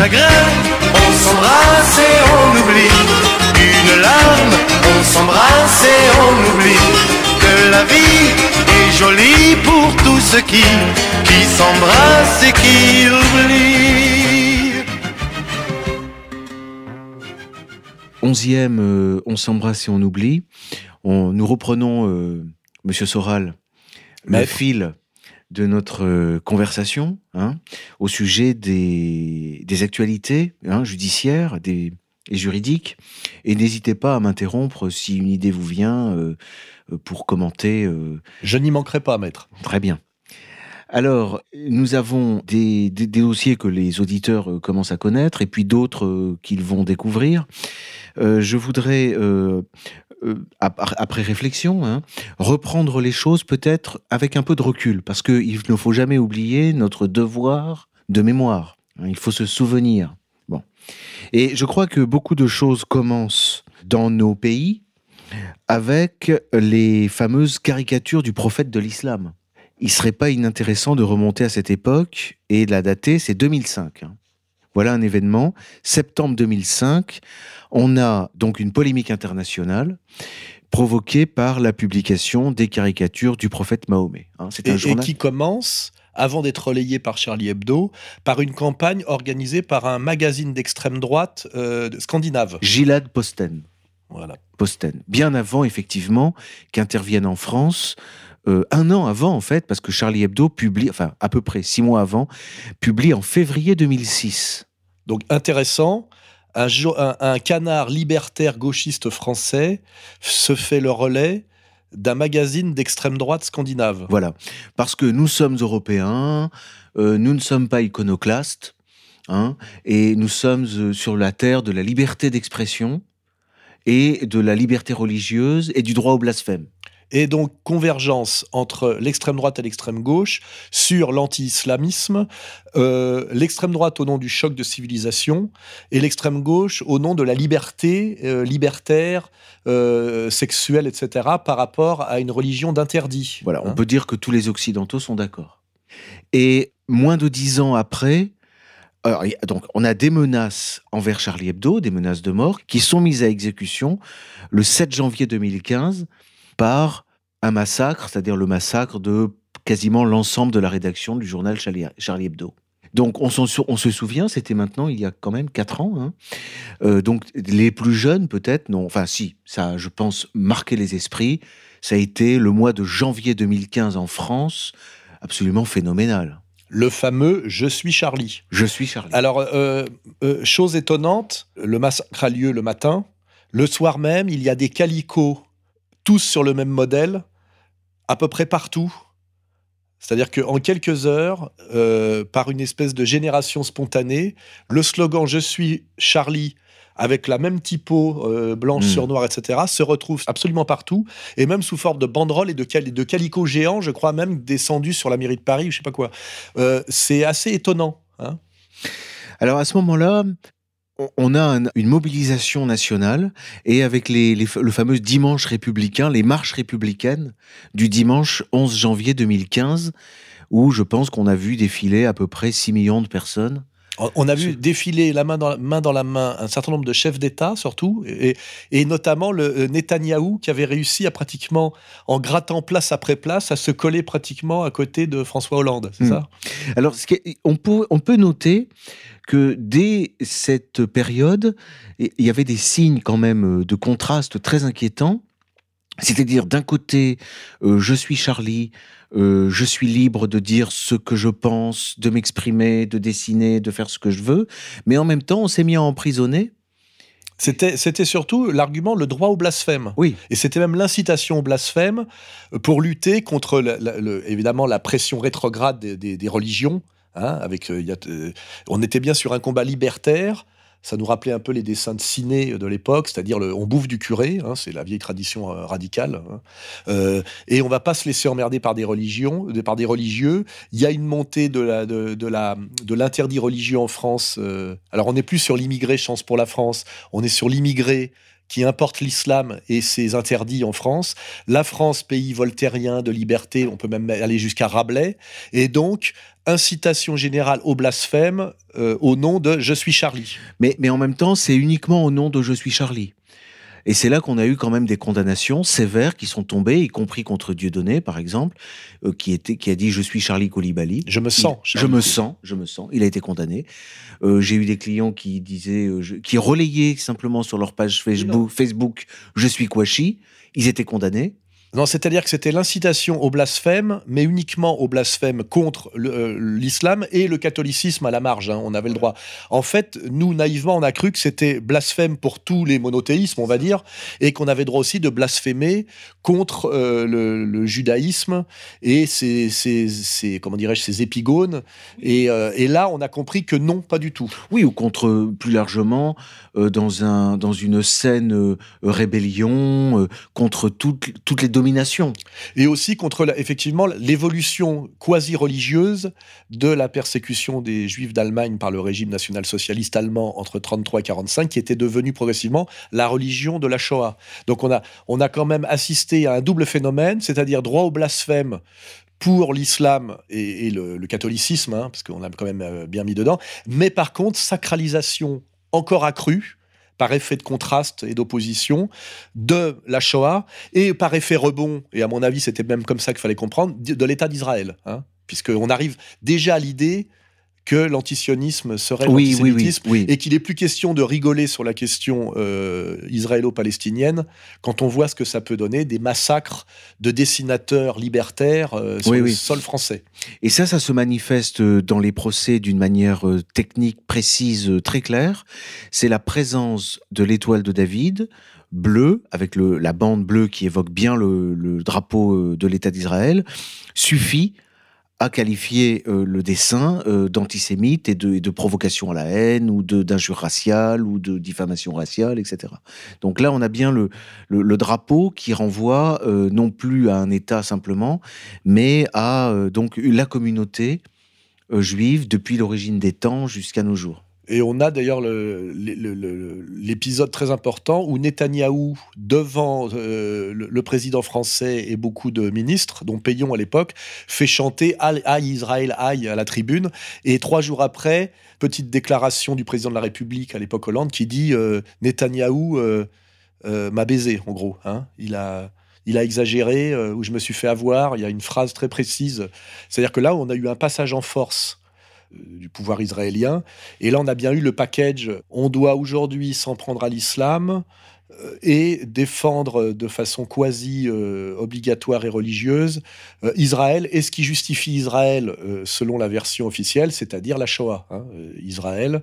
chagrin, on s'embrasse et on oublie. Une larme, on s'embrasse et on oublie. Que la vie est jolie pour tous ceux qui, qui s'embrassent et qui oublient. Onzième, euh, on s'embrasse et on oublie. On, nous reprenons, euh, Monsieur Soral, le fil de notre euh, conversation hein, au sujet des, des actualités hein, judiciaires des, et juridiques. Et n'hésitez pas à m'interrompre si une idée vous vient euh, euh, pour commenter. euh, Je n'y manquerai pas, maître. Très bien. Alors, nous avons des, des- des dossiers que les auditeurs euh, commencent à connaître et puis d'autres euh, qu'ils vont découvrir. Euh, je voudrais, après réflexion, hein, reprendre les choses peut-être avec un peu de recul, parce qu'il ne faut jamais oublier notre devoir de mémoire. hein, il faut se souvenir. Bon. Et je crois que beaucoup de choses commencent dans nos pays avec les fameuses caricatures du prophète de l'islam. Il serait pas inintéressant de remonter à cette époque et de la dater, c'est 2005. hein. Voilà un événement, septembre 2005. On a donc une polémique internationale provoquée par la publication des caricatures du prophète Mahomet. hein. C'est un et journal. qui commence, avant d'être relayé par Charlie Hebdo, par une campagne organisée par un magazine d'extrême droite euh, scandinave. Gilad Posten. Voilà. Posten. Bien avant, effectivement, qu'intervienne en France, euh, un an avant, en fait, parce que Charlie Hebdo publie, enfin, à peu près six mois avant, publie en février 2006. Donc intéressant. Un, canard libertaire gauchiste français se fait le relais d'un magazine d'extrême droite scandinave. Voilà. Parce que nous sommes européens, euh, nous ne sommes pas iconoclastes, hein, et nous sommes euh, sur la terre de la liberté d'expression et de la liberté religieuse et du droit au blasphème. Et donc convergence entre l'extrême droite et l'extrême gauche sur l'anti-islamisme, euh, l'extrême droite au nom du choc de civilisation et l'extrême gauche au nom de la liberté euh, libertaire, euh, sexuelle, etc. par rapport à une religion d'interdit. Voilà, on Hein peut dire que tous les Occidentaux sont d'accord. Et moins de dix ans après, alors, donc on a des menaces envers Charlie Hebdo, des menaces de mort, qui sont mises à exécution le 7 janvier 2015 par un massacre, c'est-à-dire le massacre de quasiment l'ensemble de la rédaction du journal Charlie, Hebdo. Donc on, se souvient, c'était maintenant il y a quand même quatre ans. hein. Euh, donc les plus jeunes peut-être, non, enfin si, ça je pense marqué les esprits. Ça a été le mois de janvier 2015 en France, absolument phénoménal. Le fameux Je suis Charlie. Je suis Charlie. Alors, euh, euh, chose étonnante, le massacre a lieu le matin. Le soir même, il y a des calicots, tous sur le même modèle, à peu près partout. C'est-à-dire qu'en quelques heures, euh, par une espèce de génération spontanée, le slogan Je suis Charlie avec la même typo euh, blanche Mm. sur noir, etc., se retrouve absolument partout, et même sous forme de banderoles et de, cal- de calicots géants, je crois même descendus sur la mairie de Paris, ou je sais pas quoi. Euh, c'est assez étonnant. hein. Alors à ce moment-là, on- a un- une mobilisation nationale et avec le fameux dimanche républicain, les marches républicaines du dimanche 11 janvier 2015, où je pense qu'on a vu défiler à peu près 6 millions de personnes. On- a vu défiler la main dans la main, dans la main un certain nombre de chefs d'État, surtout, et, et notamment le euh, Netanyahou, qui avait réussi à pratiquement, en grattant place après place, à se coller pratiquement à côté de François Hollande, c'est Hmm. ça? Alors, ce on, peut, on peut noter que dès cette période, il y avait des signes quand même euh, de contraste très inquiétants. C'est-à-dire, d'un côté, euh, je suis Charlie, euh, je suis libre de dire ce que je pense, de m'exprimer, de dessiner, de faire ce que je veux, mais en même temps, on s'est mis à emprisonner. C'était c'était surtout l'argument, le droit au blasphème. Oui, Et c'était même l'incitation au blasphème euh, pour lutter contre, le- évidemment, la pression rétrograde des, des- des religions. hein, avec, euh, il y a, on était bien sur un combat libertaire. Ça nous rappelait un peu les dessins de ciné de l'époque, c'est-à-dire le- on bouffe du curé, hein, c'est la vieille tradition euh, radicale. hein. Euh, et on va pas se laisser emmerder par des religions, par des religieux. Il y a une montée de la de, la de l'interdit religieux en France. euh, alors on n'est plus sur l'immigré chance pour la France, on est sur l'immigré qui importe l'islam et ses interdits en France. La France, pays voltairien de liberté, on peut même aller jusqu'à Rabelais. Et donc, incitation générale au blasphème euh, au nom de Je suis Charlie. Mais, mais en même temps, c'est uniquement au nom de Je suis Charlie. Et c'est là qu'on a eu quand même des condamnations sévères qui sont tombées, y compris contre Dieudonné, par exemple, euh, qui, était, qui a dit Je suis Charlie Colibali. Je me sens. je me sens, je me sens. Il a été condamné. Euh, J'ai eu des clients qui disaient, euh, je- qui relayaient simplement sur leur page Facebook, Facebook Je suis Kouachi. Ils étaient condamnés. Non, c'est-à-dire que c'était l'incitation au blasphème, mais uniquement au blasphème contre euh, l'islam et le catholicisme à la marge. hein, on avait le droit. En fait, nous, naïvement, on a cru que c'était blasphème pour tous les monothéismes, on va dire, et qu'on avait droit aussi de blasphémer contre euh, le, judaïsme et ses, comment dirais-je, ses épigones. Et, euh, et là, on a compris que non, pas du tout. Oui, ou contre, plus largement, dans, un, dans une euh, rébellion, contre toutes, toutes les et aussi contre effectivement l'évolution quasi-religieuse de la persécution des juifs d'Allemagne par le régime national-socialiste allemand entre 33 et 45 qui était devenue progressivement la religion de la Shoah. Donc on a, on a quand même assisté à un double phénomène, c'est-à-dire droit au blasphème pour l'islam et, le catholicisme, hein, parce qu'on a quand même euh, bien mis dedans, mais par contre sacralisation encore accrue par effet de contraste et d'opposition de la Shoah et par effet rebond, et à mon avis c'était même comme ça qu'il fallait comprendre, de l'État d'Israël. Hein, Puisqu'on arrive déjà à l'idée que l'antisionisme serait Oui, oui, oui, l'antisémitisme oui. et qu'il n'est plus question de rigoler sur la question euh, israélo-palestinienne quand on voit ce que ça peut donner, des massacres de dessinateurs libertaires euh, sur le sol français. Et ça, ça se manifeste euh, dans les procès d'une manière technique, précise, très claire. C'est la présence de l'étoile de David, bleue, avec le, la bande bleue qui évoque bien le, le drapeau de l'État d'Israël, suffit à qualifier euh, le dessin euh, d'antisémite et de, provocation à la haine ou d'injure raciale ou de diffamation raciale, etc. Donc là, on a bien le, drapeau qui renvoie euh, non plus à un État simplement, mais à donc la communauté juive depuis l'origine des temps jusqu'à nos jours. Et on a d'ailleurs le- le- le- l'épisode très important où Netanyahou, devant euh, le, président français et beaucoup de ministres, dont Payon à l'époque, fait chanter Aïe Israël Aïe à la tribune. Et trois jours après, petite déclaration du président de la République à l'époque Hollande qui dit euh, Netanyahou euh, euh, m'a baisé, en gros. hein. Il a. Exagéré, euh, où je me suis fait avoir. Il y a une phrase très précise. C'est-à-dire que là, on a eu un passage en force du pouvoir israélien. Et là, on a bien eu le package. On doit aujourd'hui s'en prendre à l'islam euh, et défendre de façon quasi euh, obligatoire et religieuse euh, Israël et ce qui justifie Israël euh, selon la version officielle, c'est-à-dire la Shoah. hein. Euh, Israël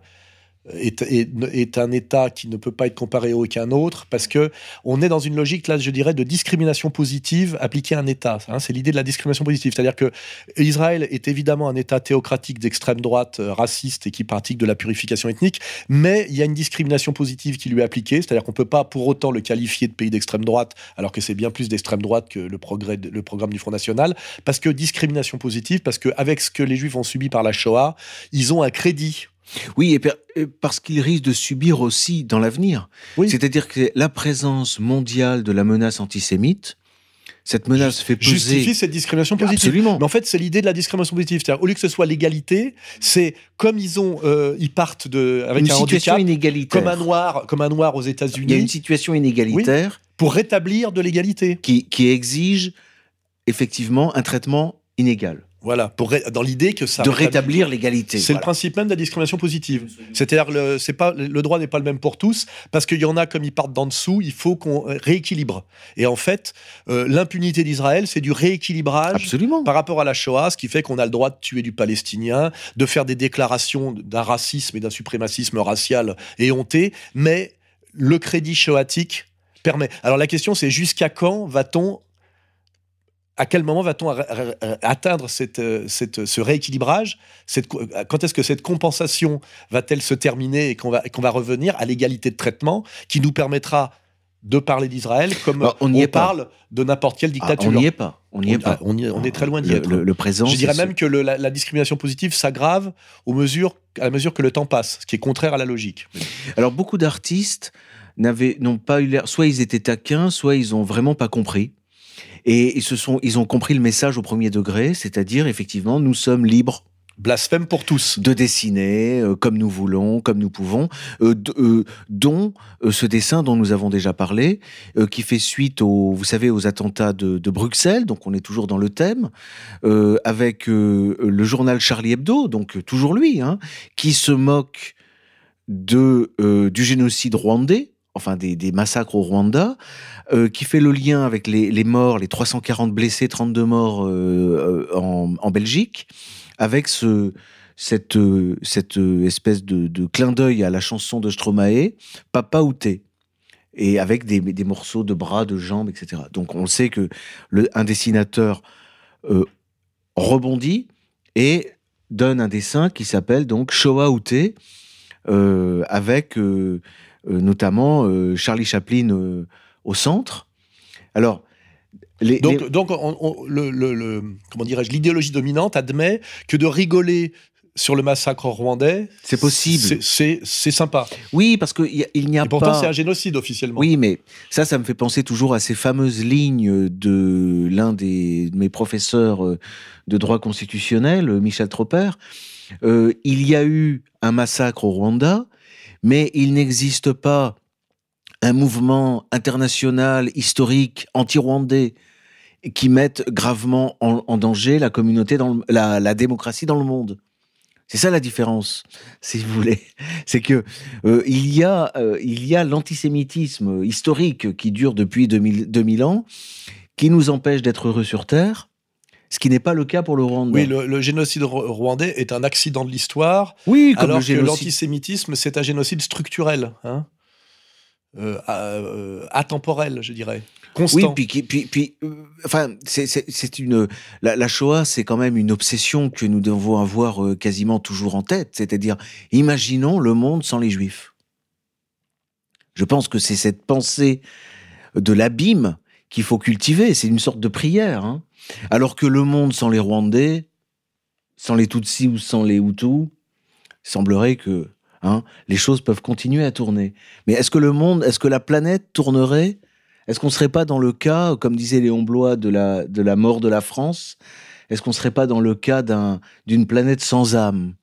est, est- un État qui ne peut pas être comparé à aucun autre parce que on est dans une logique là, je dirais, de discrimination positive appliquée à un État. hein. C'est l'idée de la discrimination positive, c'est-à-dire que Israël est évidemment un État théocratique d'extrême droite, euh, raciste et qui pratique de la purification ethnique, mais il y a une discrimination positive qui lui est appliquée, c'est-à-dire qu'on ne peut pas pour autant le qualifier de pays d'extrême droite, alors que c'est bien plus d'extrême droite que le, progrès, le programme du Front National, parce que discrimination positive, parce qu'avec ce que les Juifs ont subi par la Shoah, ils ont un crédit. Oui, et parce qu'ils risquent de subir aussi dans l'avenir. Oui. C'est-à-dire que la présence mondiale de la menace antisémite, cette menace fait peser... Justifie cette discrimination positive. Absolument. Mais en fait, c'est l'idée de la discrimination positive. C'est-à-dire, au lieu que ce soit l'égalité, c'est comme ils ont, euh, ils partent de, avec une un situation handicap, inégalitaire. comme un noir, comme un noir aux Il y a une États-Unis, situation inégalitaire pour rétablir de l'égalité. qui, qui exige effectivement un traitement inégal. Voilà, pour dans l'idée que ça de rétablir l'égalité. C'est le principe même de la discrimination positive. C'est-à-dire le, c'est pas le droit n'est pas le même pour tous parce qu'il y en a comme ils partent d'en dessous, il faut qu'on rééquilibre. Et en fait, euh, l'impunité d'Israël, c'est du rééquilibrage Absolument. par rapport à la Shoah, ce qui fait qu'on a le droit de tuer du Palestinien, de faire des déclarations d'un racisme et d'un suprémacisme racial éhonté, mais le crédit shoatique permet. Alors la question, c'est jusqu'à quand va-t-on à quel moment va-t-on a- atteindre cette, euh, cette- ce rééquilibrage? Cette, co- Quand est-ce que cette compensation va-t-elle se terminer et qu'on va, va revenir à l'égalité de traitement qui nous permettra de parler d'Israël comme Bah, on est pas. parle de n'importe quelle Ah, dictature on n'y est pas. On est on, pas. on y est- on est très loin d'y être. le- le présent. Je dirais même que le- la, la discrimination positive s'aggrave à la mesure que le temps passe, ce qui est contraire à la logique. Alors beaucoup d'artistes n'avaient, n'ont pas eu l'air, soit ils étaient taquins, soit ils ont vraiment pas compris. Et ils se sont, ils ont compris le message au premier degré, c'est-à-dire effectivement, nous sommes libres Blasphème pour tous. de dessiner euh, comme nous voulons, comme nous pouvons, euh, euh, dont ce dessin dont nous avons déjà parlé, qui fait suite aux, vous savez, aux attentats de, de Bruxelles, donc on est toujours dans le thème, avec le journal Charlie Hebdo, donc toujours lui, hein, qui se moque de, du génocide rwandais, enfin des, massacres au Rwanda, euh, qui fait le lien avec les, morts, les 340 blessés, 32 morts euh, euh, en, Belgique, avec ce, cette, espèce de, clin d'œil à la chanson de Stromae, Papa Outé, et avec des, morceaux de bras, de jambes, etc. Donc on sait que un dessinateur rebondit et donne un dessin qui s'appelle donc Shoah Outé, euh, avec notamment euh, Charlie Chaplin euh, au centre. Alors, les, Donc, les- donc on- on- le, le- le- comment dirais-je, l'idéologie dominante admet que de rigoler sur le massacre rwandais, C'est possible. c'est- sympa. oui, parce qu'il il n'y a Et pourtant, pas. c'est un génocide officiellement. Oui, mais ça, ça me fait penser toujours à ces fameuses lignes de l'un des de mes professeurs euh, de droit constitutionnel, euh, Michel Tropper. Euh, il y a eu un massacre au Rwanda, mais il n'existe pas un mouvement international historique anti-rwandais qui mette gravement en, danger la communauté, la, démocratie dans le monde. C'est ça la différence, si vous voulez. C'est que euh, il y a, euh, il y a l'antisémitisme historique qui dure depuis 2000, 2000 ans, qui nous empêche d'être heureux sur Terre, ce qui n'est pas le cas pour le Rwanda. Oui, le, le génocide rw- rwandais est un accident de l'histoire, Oui, comme alors le que l'antisémitisme, c'est un génocide structurel, hein Euh, euh, atemporel, je dirais, Oui, constant. puis, qui- puis, puis euh, enfin, c'est- c'est c'est une. La, la Shoah, c'est quand même une obsession que nous devons avoir euh, quasiment toujours en tête. C'est-à-dire, imaginons le monde sans les Juifs. Je pense que c'est cette pensée de l'abîme qu'il faut cultiver. C'est une sorte de prière. hein. Alors que le monde sans les Rwandais, sans les Tutsis ou sans les Hutus, semblerait que hein, les choses peuvent continuer à tourner. Mais est-ce que le monde, est-ce que la planète tournerait? Est-ce qu'on ne serait pas dans le cas, comme disait Léon Blois, de la, mort de la France? Est-ce qu'on ne serait pas dans le cas d'un- d'une planète sans âme,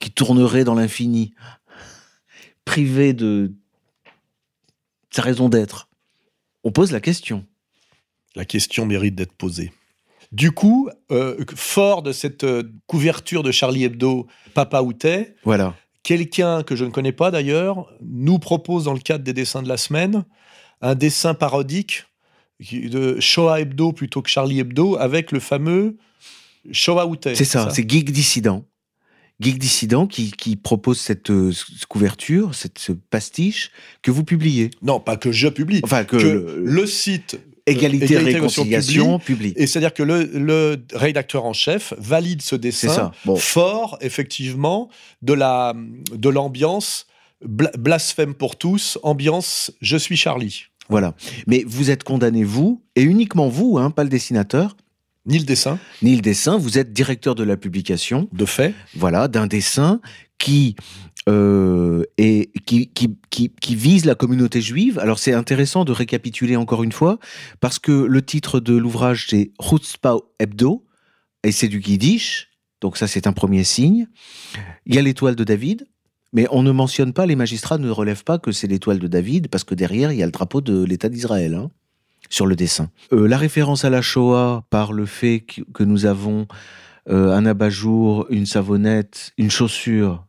qui tournerait dans l'infini, privée de sa raison d'être? On pose la question. La question mérite d'être posée. Du coup, euh, fort de cette euh, couverture de Charlie Hebdo, Papa Outet, Voilà. quelqu'un que je ne connais pas d'ailleurs nous propose dans le cadre des dessins de la semaine un dessin parodique de Shoah Hebdo plutôt que Charlie Hebdo avec le fameux Shoah Outet. C'est ça, c'est Geek Dissident. Geek Dissident qui, qui propose cette euh, ce- couverture, cette ce pastiche que vous publiez. Non, pas que je publie. Enfin, que, que le- le site Égalité, Égalité, Réconciliation publie. Et c'est-à-dire que le, le rédacteur en chef valide ce dessin. Bon. fort, effectivement, de la de l'ambiance bla- blasphème pour tous, ambiance je suis Charlie. Voilà. Mais vous êtes condamné, vous, et uniquement vous, hein, pas le dessinateur, Ni le dessin, ni le dessin, vous êtes directeur de la publication, de fait. voilà, d'un dessin qui, euh, est, qui, vise la communauté juive. Alors c'est intéressant de récapituler encore une fois, parce que le titre de l'ouvrage, c'est Chutzpah Hebdo, et c'est du Yiddish, donc ça c'est un premier signe. Il y a l'étoile de David, mais on ne mentionne pas, les magistrats ne relèvent pas que c'est l'étoile de David, parce que derrière, il y a le drapeau de l'État d'Israël, hein, sur le dessin. Euh, la référence à la Shoah par le fait que que nous avons euh, un abat-jour, une savonnette, une chaussure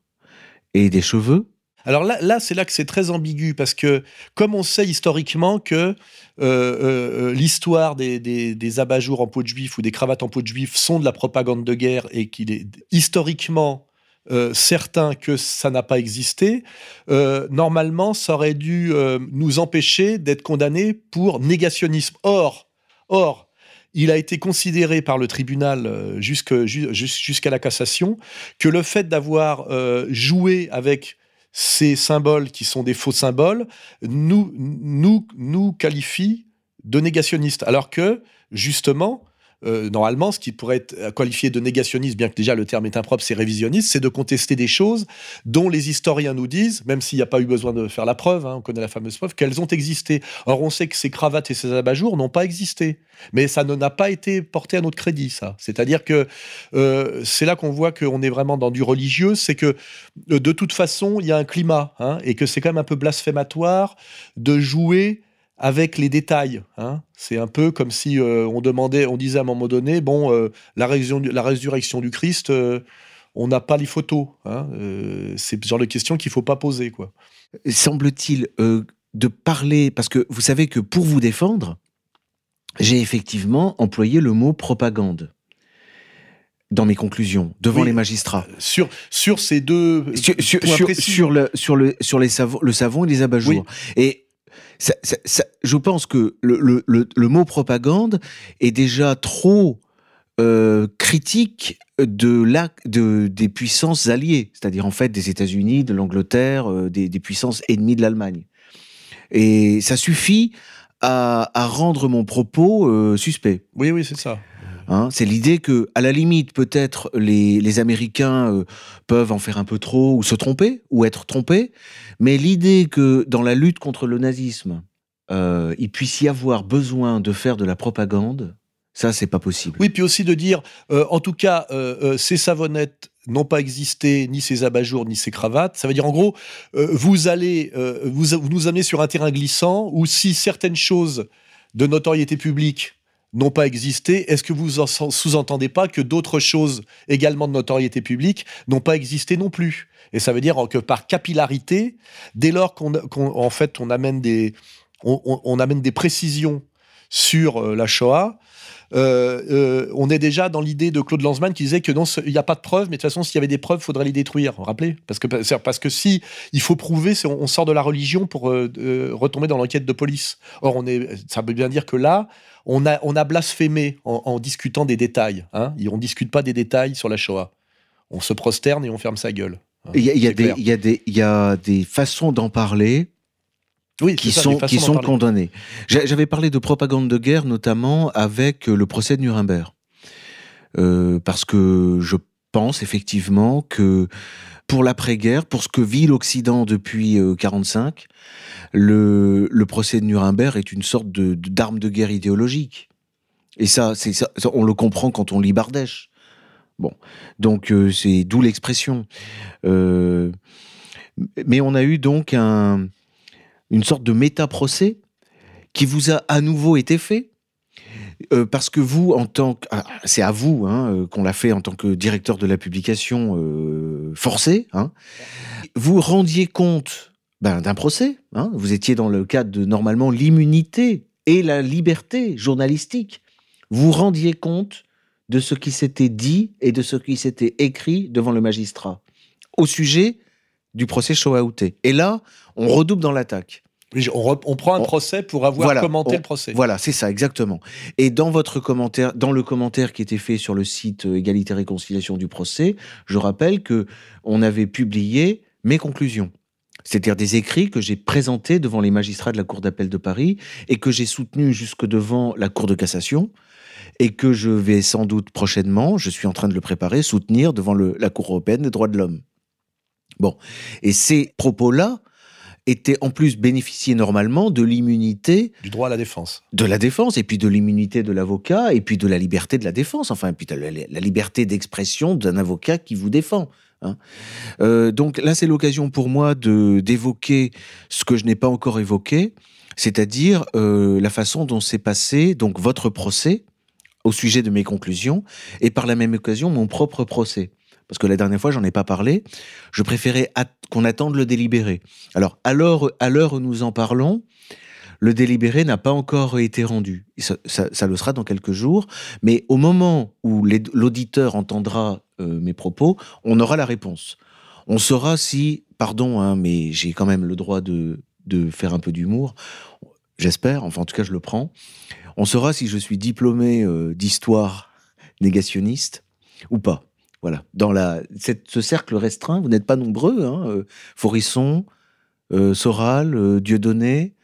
et des cheveux. Alors là, là c'est là que c'est très ambigu parce que comme on sait historiquement que euh, euh, l'histoire des, des, des abat-jours en peau de juif ou des cravates en peau de juif sont de la propagande de guerre et qu'il est historiquement euh, certain que ça n'a pas existé, euh, normalement, ça aurait dû euh, nous empêcher d'être condamnés pour négationnisme. Or, or, il a été considéré par le tribunal euh, jusqu'à la cassation que le fait d'avoir euh, joué avec ces symboles qui sont des faux symboles nous, nous, nous qualifie de négationnistes. Alors que, justement, euh, normalement, ce qui pourrait être qualifié de négationniste, bien que déjà le terme est impropre, c'est révisionniste, c'est de contester des choses dont les historiens nous disent, même s'il n'y a pas eu besoin de faire la preuve, hein, on connaît la fameuse preuve, qu'elles ont existé. Or, on sait que ces cravates et ces abat-jours n'ont pas existé. Mais ça n'a pas été porté à notre crédit, ça. C'est-à-dire que euh, c'est là qu'on voit qu'on est vraiment dans du religieux, c'est que euh, de toute façon, il y a un climat, hein, et que c'est quand même un peu blasphématoire de jouer avec les détails. Hein. C'est un peu comme si euh, on demandait, on disait à un moment donné, bon, euh, la, résurrection, du Christ, euh, on n'a pas les photos. Hein. c'est le genre de question qu'il faut pas poser, quoi. Semble-t-il de parler, parce que vous savez que pour vous défendre, j'ai effectivement employé le mot propagande dans mes conclusions devant les magistrats sur sur ces deux sur sur, le sur le sur les savons le savon et les abat-jours et je pense que le, mot propagande est déjà trop euh, critique de la, de, des puissances alliées, c'est-à-dire en fait des États-Unis, de l'Angleterre, euh, des, puissances ennemies de l'Allemagne. Et ça suffit à, rendre mon propos euh, suspect. Oui, oui, c'est ça. Hein, c'est l'idée que, à la limite, peut-être les, Américains euh, peuvent en faire un peu trop ou se tromper ou être trompés, mais l'idée que dans la lutte contre le nazisme, euh, il puisse y avoir besoin de faire de la propagande, ça, c'est pas possible. Oui, puis aussi de dire, euh, en tout cas, ces savonnettes n'ont pas existé, ni ces abat-jours, ni ces cravates. Ça veut dire, en gros, vous allez vous nous amener sur un terrain glissant où si certaines choses de notoriété publique n'ont pas existé, est-ce que vous sous-entendez pas que d'autres choses également de notoriété publique n'ont pas existé non plus? Et ça veut dire que par capillarité, dès lors qu'on en fait on amène des on amène des précisions sur euh, la Shoah, on est déjà dans l'idée de Claude Lanzmann qui disait que non, il n'y a pas de preuves, mais de toute façon, s'il y avait des preuves, il faudrait les détruire. Vous rappelez? Parce que, parce que si il faut prouver, on sort de la religion pour euh, retomber dans l'enquête de police. Or, on est, ça veut bien dire que là, on a, on a blasphémé en, discutant des détails. Hein. on ne discute pas des détails sur la Shoah. On se prosterne et on ferme sa gueule. Il y, y, a des façons d'en parler oui, qui sont, qui sont condamnés. J'avais parlé de propagande de guerre, notamment avec le procès de Nuremberg. Euh, parce que je pense effectivement que pour l'après-guerre, pour ce que vit l'Occident depuis 1945, euh, le, procès de Nuremberg est une sorte de d'arme de, guerre idéologique. Et ça, c'est ça, on le comprend quand on lit Bardèche. Bon, donc euh, c'est d'où l'expression. mais on a eu donc un, une sorte de méta-procès qui vous a à nouveau été fait? Euh, parce que vous, en tant que, ah, c'est à vous hein, euh, qu'on l'a fait en tant que directeur de la publication euh, forcé, hein, vous rendiez compte ben, d'un procès. Hein, vous étiez dans le cadre de normalement l'immunité et la liberté journalistique. Vous rendiez compte de ce qui s'était dit et de ce qui s'était écrit devant le magistrat au sujet du procès Shoah-Outé. Et là, on redouble dans l'attaque. On, prend un procès pour avoir commenté le procès. Voilà, c'est ça, exactement. Et dans votre commentaire, dans le commentaire qui était fait sur le site euh, Égalité et Réconciliation du procès, je rappelle que on avait publié mes conclusions. C'est-à-dire des écrits que j'ai présentés devant les magistrats de la Cour d'appel de Paris et que j'ai soutenus jusque devant la Cour de cassation et que je vais sans doute prochainement, je suis en train de le préparer, soutenir devant la Cour européenne des droits de l'homme. Bon. Et ces propos-là était en plus bénéficier normalement de l'immunité. Du droit à la défense. De la défense, et puis de l'immunité de l'avocat, et puis de la liberté de la défense, enfin, et puis de la, liberté d'expression d'un avocat qui vous défend. Hein. Euh, donc là, c'est l'occasion pour moi de d'évoquer ce que je n'ai pas encore évoqué, c'est-à-dire euh, la façon dont s'est passé donc votre procès au sujet de mes conclusions, et par la même occasion mon propre procès parce que la dernière fois, j'en ai pas parlé, je préférais qu'on attende le délibéré. Alors, à l'heure où nous en parlons, le délibéré n'a pas encore été rendu. Ça, le sera dans quelques jours, mais au moment où l'auditeur entendra euh, mes propos, on aura la réponse. On saura si, pardon, hein, mais j'ai quand même le droit de, de faire un peu d'humour, j'espère, enfin en tout cas je le prends, on saura si je suis diplômé euh, d'histoire négationniste ou pas. Voilà. Dans la, ce cercle restreint, vous n'êtes pas nombreux. Hein, euh, Forisson, euh, Soral, euh, Dieudonné.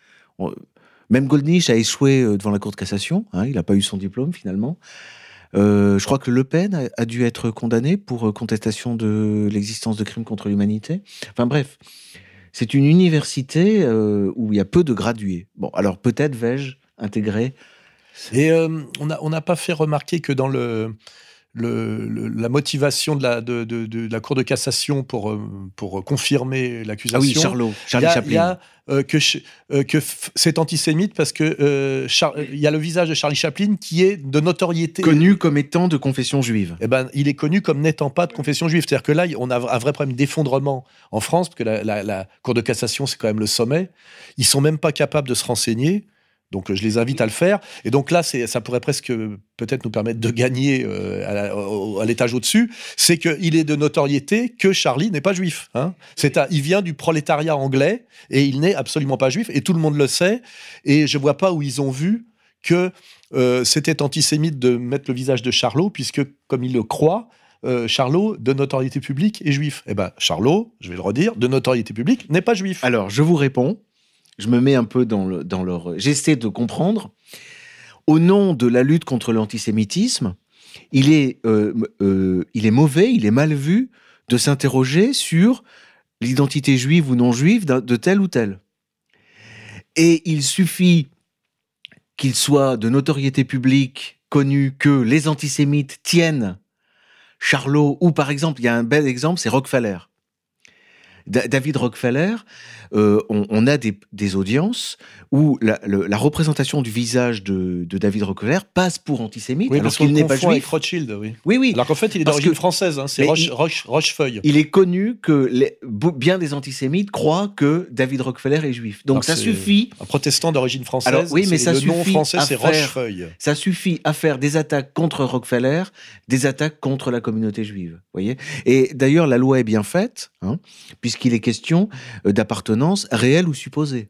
même Goldnich a échoué devant la Cour de cassation. Hein, il n'a pas eu son diplôme finalement. Je crois que Le Pen a, dû être condamné pour contestation de l'existence de crimes contre l'humanité. Enfin bref, c'est une université où il y a peu de gradués. Bon, alors peut-être vais-je intégrer. Et on n'a pas fait remarquer que dans le, le- le- la motivation de la, de, de- de la Cour de cassation pour, euh, pour confirmer Ah l'accusation, oui, Charlot, Charlie a, il y Chaplin. a, euh, que, euh, que c'est antisémite parce que euh, il y a le visage de Charlie Chaplin qui est de notoriété. Connu comme étant de confession juive. Eh ben, il est connu comme n'étant pas de confession juive. C'est-à-dire que là, on a un vrai problème d'effondrement en France, parce que la, la- la Cour de cassation, c'est quand même le sommet. Ils sont même pas capables de se renseigner. Donc, je les invite à le faire. Et donc là, ça pourrait presque peut-être nous permettre de gagner euh, à l'étage au-dessus. C'est qu'il est de notoriété que Charlie n'est pas juif. hein. Il vient du prolétariat anglais et il n'est absolument pas juif. Et tout le monde le sait. Et je vois pas où ils ont vu que euh, c'était antisémite de mettre le visage de Charlot, puisque, comme il le croit, euh, Charlot, de notoriété publique, est juif. Eh ben, Charlot, je vais le redire, de notoriété publique, n'est pas juif. Alors, je vous réponds. Je me mets un peu dans, le, dans leur. J'essaie de comprendre. Au nom de la lutte contre l'antisémitisme, il est, euh, euh, il est mauvais, il est mal vu de s'interroger sur l'identité juive ou non juive de tel ou tel. Et il suffit qu'il soit de notoriété publique, connu que les antisémites tiennent Charlot, ou par exemple, il y a un bel exemple, c'est Rockefeller. Da- David Rockefeller, euh, on, on a des, des audiences où la, le- la représentation du visage de, de David Rockefeller passe pour antisémite, Oui, parce qu'il n'est pas confond avec juif. Rothschild, oui. Oui, oui. Alors qu'en fait, il est d'origine française, hein, c'est Roche, Roche- Rochefeuille. Il est connu que les- bien des antisémites croient que David Rockefeller est juif. Donc Alors ça suffit, Un protestant d'origine française. Alors, oui, mais ça Le nom suffit français, à c'est Rochefeuille. ça suffit à faire des attaques contre Rockefeller, des attaques contre la communauté juive. Voyez. Et d'ailleurs, la loi est bien faite, hein, puisqu'il est question euh, réelle ou supposée.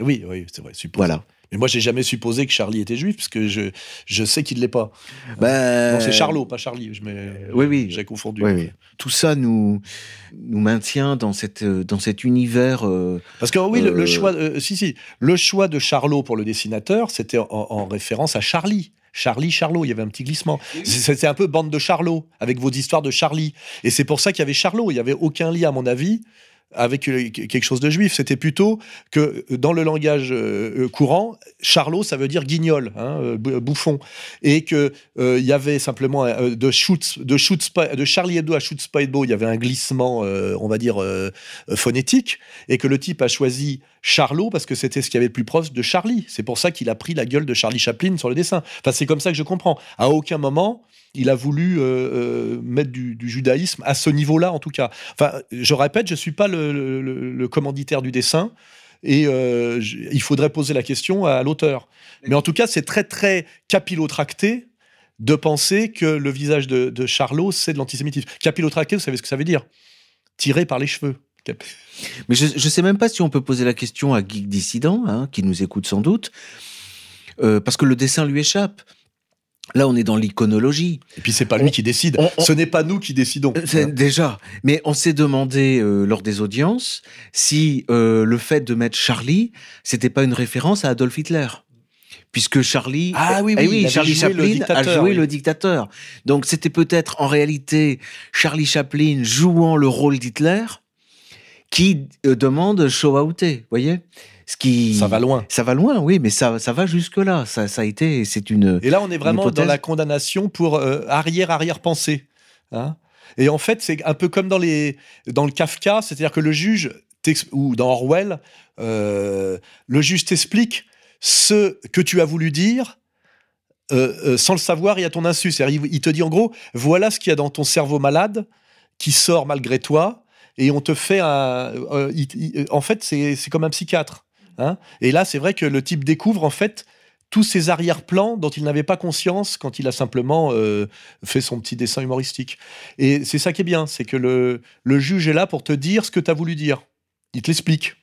Oui, oui, c'est vrai. supposé. Voilà. Mais moi, j'ai jamais supposé que Charlie était juif, parce que je, je sais qu'il ne l'est pas. Ben, Non, c'est Charlot, pas Charlie. Je mets- oui, oui. J'ai confondu. Oui, oui. Tout ça nous, nous maintient dans, cette, euh, dans cet univers. euh, Parce que oui, le, le Euh, choix, euh, si, si, le choix de Charlot pour le dessinateur, c'était en, en référence à Charlie. Charlie, Charlot, il y avait un petit glissement. C'était un peu bande de Charlot, avec vos histoires de Charlie. Et c'est pour ça qu'il y avait Charlot. Il n'y avait aucun lien, à mon avis, avec quelque chose de juif. C'était plutôt que dans le langage euh, euh, courant, Charlot, ça veut dire guignol, hein, euh, bou- bouffon. Et que euh, y avait simplement de, de, de Charlie Hebdo à Schutz il y avait un glissement, on va dire, phonétique et que le type a choisi Charlot parce que c'était ce qui avait le plus proche de Charlie. C'est pour ça qu'il a pris la gueule de Charlie Chaplin sur le dessin. Enfin, c'est comme ça que je comprends. À aucun moment, il a voulu mettre du, du judaïsme à ce niveau-là, en tout cas. Enfin, je répète, je suis pas le, le- commanditaire du dessin. Et euh, il faudrait poser la question à l'auteur. Mais en tout cas, c'est très, très capillotracté de penser que le visage de, de Charlot, c'est de l'antisémitisme. Capillotracté, vous savez ce que ça veut dire? Tiré par les cheveux. Cap- Mais je ne sais même pas si on peut poser la question à Geek Dissident, hein, qui nous écoute sans doute, euh, parce que le dessin lui échappe. Là, on est dans l'iconologie. Et puis c'est pas lui On- qui décide. on- on- Ce n'est pas nous qui décidons. Euh. Déjà, mais on s'est demandé euh, lors des audiences si euh, le fait de mettre Charlie, c'était pas une référence à Adolf Hitler. Puisque Charlie, Ah oui, Eh oui, il avait Charlie Chaplin a joué oui. le dictateur. Donc c'était peut-être en réalité Charlie Chaplin jouant le rôle d'Hitler qui demande show outé, voyez? Ce qui Ça va loin. ça va loin, oui, mais ça ça va jusque là. Ça ça a été, c'est une Et là, on est vraiment dans la condamnation pour euh, arrière-arrière-pensée. Hein et en fait, c'est un peu comme dans, les, dans le Kafka, c'est-à-dire que le juge, ou dans Orwell, euh, le juge t'explique ce que tu as voulu dire euh, euh, sans le savoir et à ton insu. C'est-à-dire, il, te dit en gros, voilà ce qu'il y a dans ton cerveau malade qui sort malgré toi, et on te fait un. euh, il- il- en fait, c'est c'est comme un psychiatre. Hein. et là, c'est vrai que le type découvre en fait tous ces arrière-plans dont il n'avait pas conscience quand il a simplement euh, fait son petit dessin humoristique. Et c'est ça qui est bien, c'est que le, juge est là pour te dire ce que tu as voulu dire. Il te l'explique.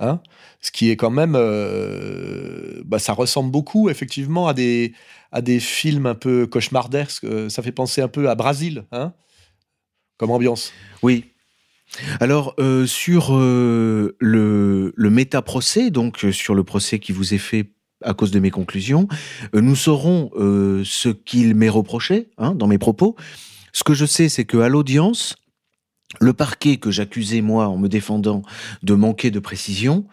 Hein ce qui est quand même... euh, bah, ça ressemble beaucoup, effectivement, à des, à des films un peu cauchemardesques. Euh, Ça fait penser un peu à Brasil, hein comme ambiance. Oui. Alors, euh, sur euh, le, méta-procès, donc euh, sur le procès qui vous est fait à cause de mes conclusions. Nous saurons ce qu'il m'est reproché hein, dans mes propos. Ce que je sais, c'est que à l'audience, le parquet que j'accusais moi en me défendant de manquer de précision,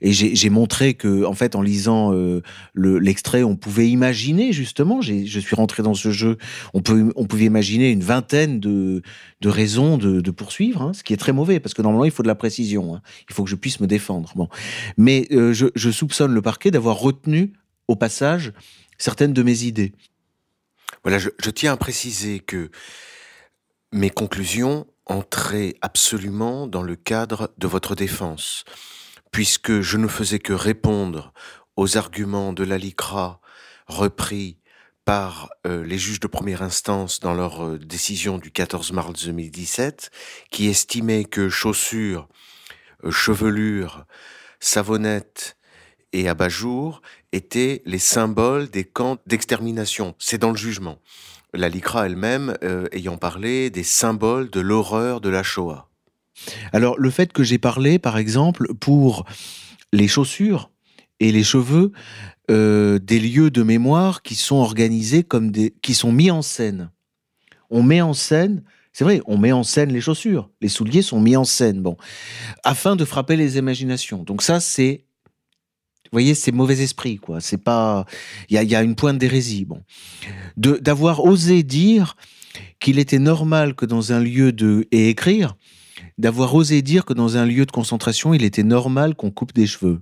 et j'ai montré que, en fait, en lisant euh, l'extrait, on pouvait imaginer justement. Je suis rentré dans ce jeu. On pouvait imaginer une vingtaine de, raisons de, poursuivre, hein, ce qui est très mauvais parce que normalement il faut de la précision. Hein. Il faut que je puisse me défendre. Bon, mais euh, je, soupçonne le parquet d'avoir retenu au passage certaines de mes idées. Voilà, je tiens à préciser que mes conclusions entraient absolument dans le cadre de votre défense puisque je ne faisais que répondre aux arguments de la LICRA repris par euh, les juges de première instance dans leur euh, décision du 14 mars 2017, qui estimaient que chaussures, euh, chevelures, savonnettes et abat-jour étaient les symboles des camps d'extermination. C'est dans le jugement. La LICRA elle-même ayant parlé des symboles de l'horreur de la Shoah. Alors, le fait que j'ai parlé, par exemple, pour les chaussures et les cheveux, euh, des lieux de mémoire qui sont organisés comme des, qui sont mis en scène. On met en scène, c'est vrai, on met en scène les chaussures, les souliers sont mis en scène, bon, afin de frapper les imaginations. Donc ça, c'est, vous voyez, c'est mauvais esprit, quoi. C'est pas, il y a, une pointe d'hérésie, bon, d'avoir osé dire qu'il était normal que dans un lieu de et écrire d'avoir osé dire que dans un lieu de concentration, il était normal qu'on coupe des cheveux.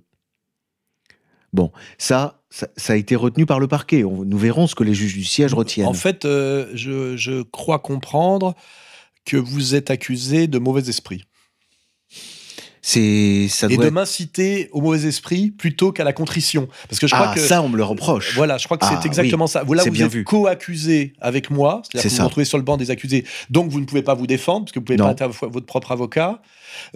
Bon, ça, ça, a été retenu par le parquet. nous verrons ce que les juges du siège retiennent. En fait, euh, je, crois comprendre que vous êtes accusé de mauvais esprit. C'est ça et de m'inciter au mauvais esprit plutôt qu'à la contrition. Parce que je crois ah, que ça on me le reproche. Voilà je crois que c'est ah, exactement ça. Vous là vous êtes co-accusé avec moi c'est-à-dire que vous vous retrouvez sur le banc des accusés donc vous ne pouvez pas vous défendre parce que vous pouvez pas être votre propre avocat.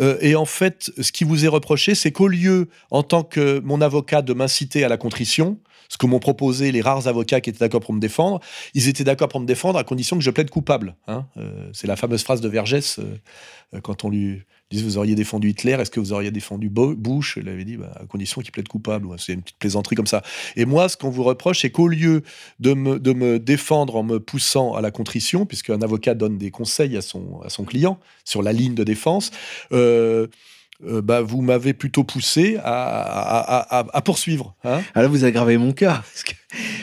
Euh, et en fait ce qui vous est reproché c'est qu'au lieu en tant que mon avocat de m'inciter à la contrition ce que m'ont proposé les rares avocats qui étaient d'accord pour me défendre, ils étaient d'accord pour me défendre à condition que je plaide coupable. Hein. Euh, c'est la fameuse phrase de Vergès euh, quand on lui disent vous auriez défendu Hitler, est-ce que vous auriez défendu Bush? Il avait dit bah, à condition qu'il plaide coupable. C'est une petite plaisanterie comme ça. Et moi, ce qu'on vous reproche, c'est qu'au lieu de me, défendre en me poussant à la contrition, puisqu'un avocat donne des conseils à son, à son client sur la ligne de défense, euh, euh, bah, vous m'avez plutôt poussé à, à, poursuivre. Hein Alors ah, vous aggravez mon cas.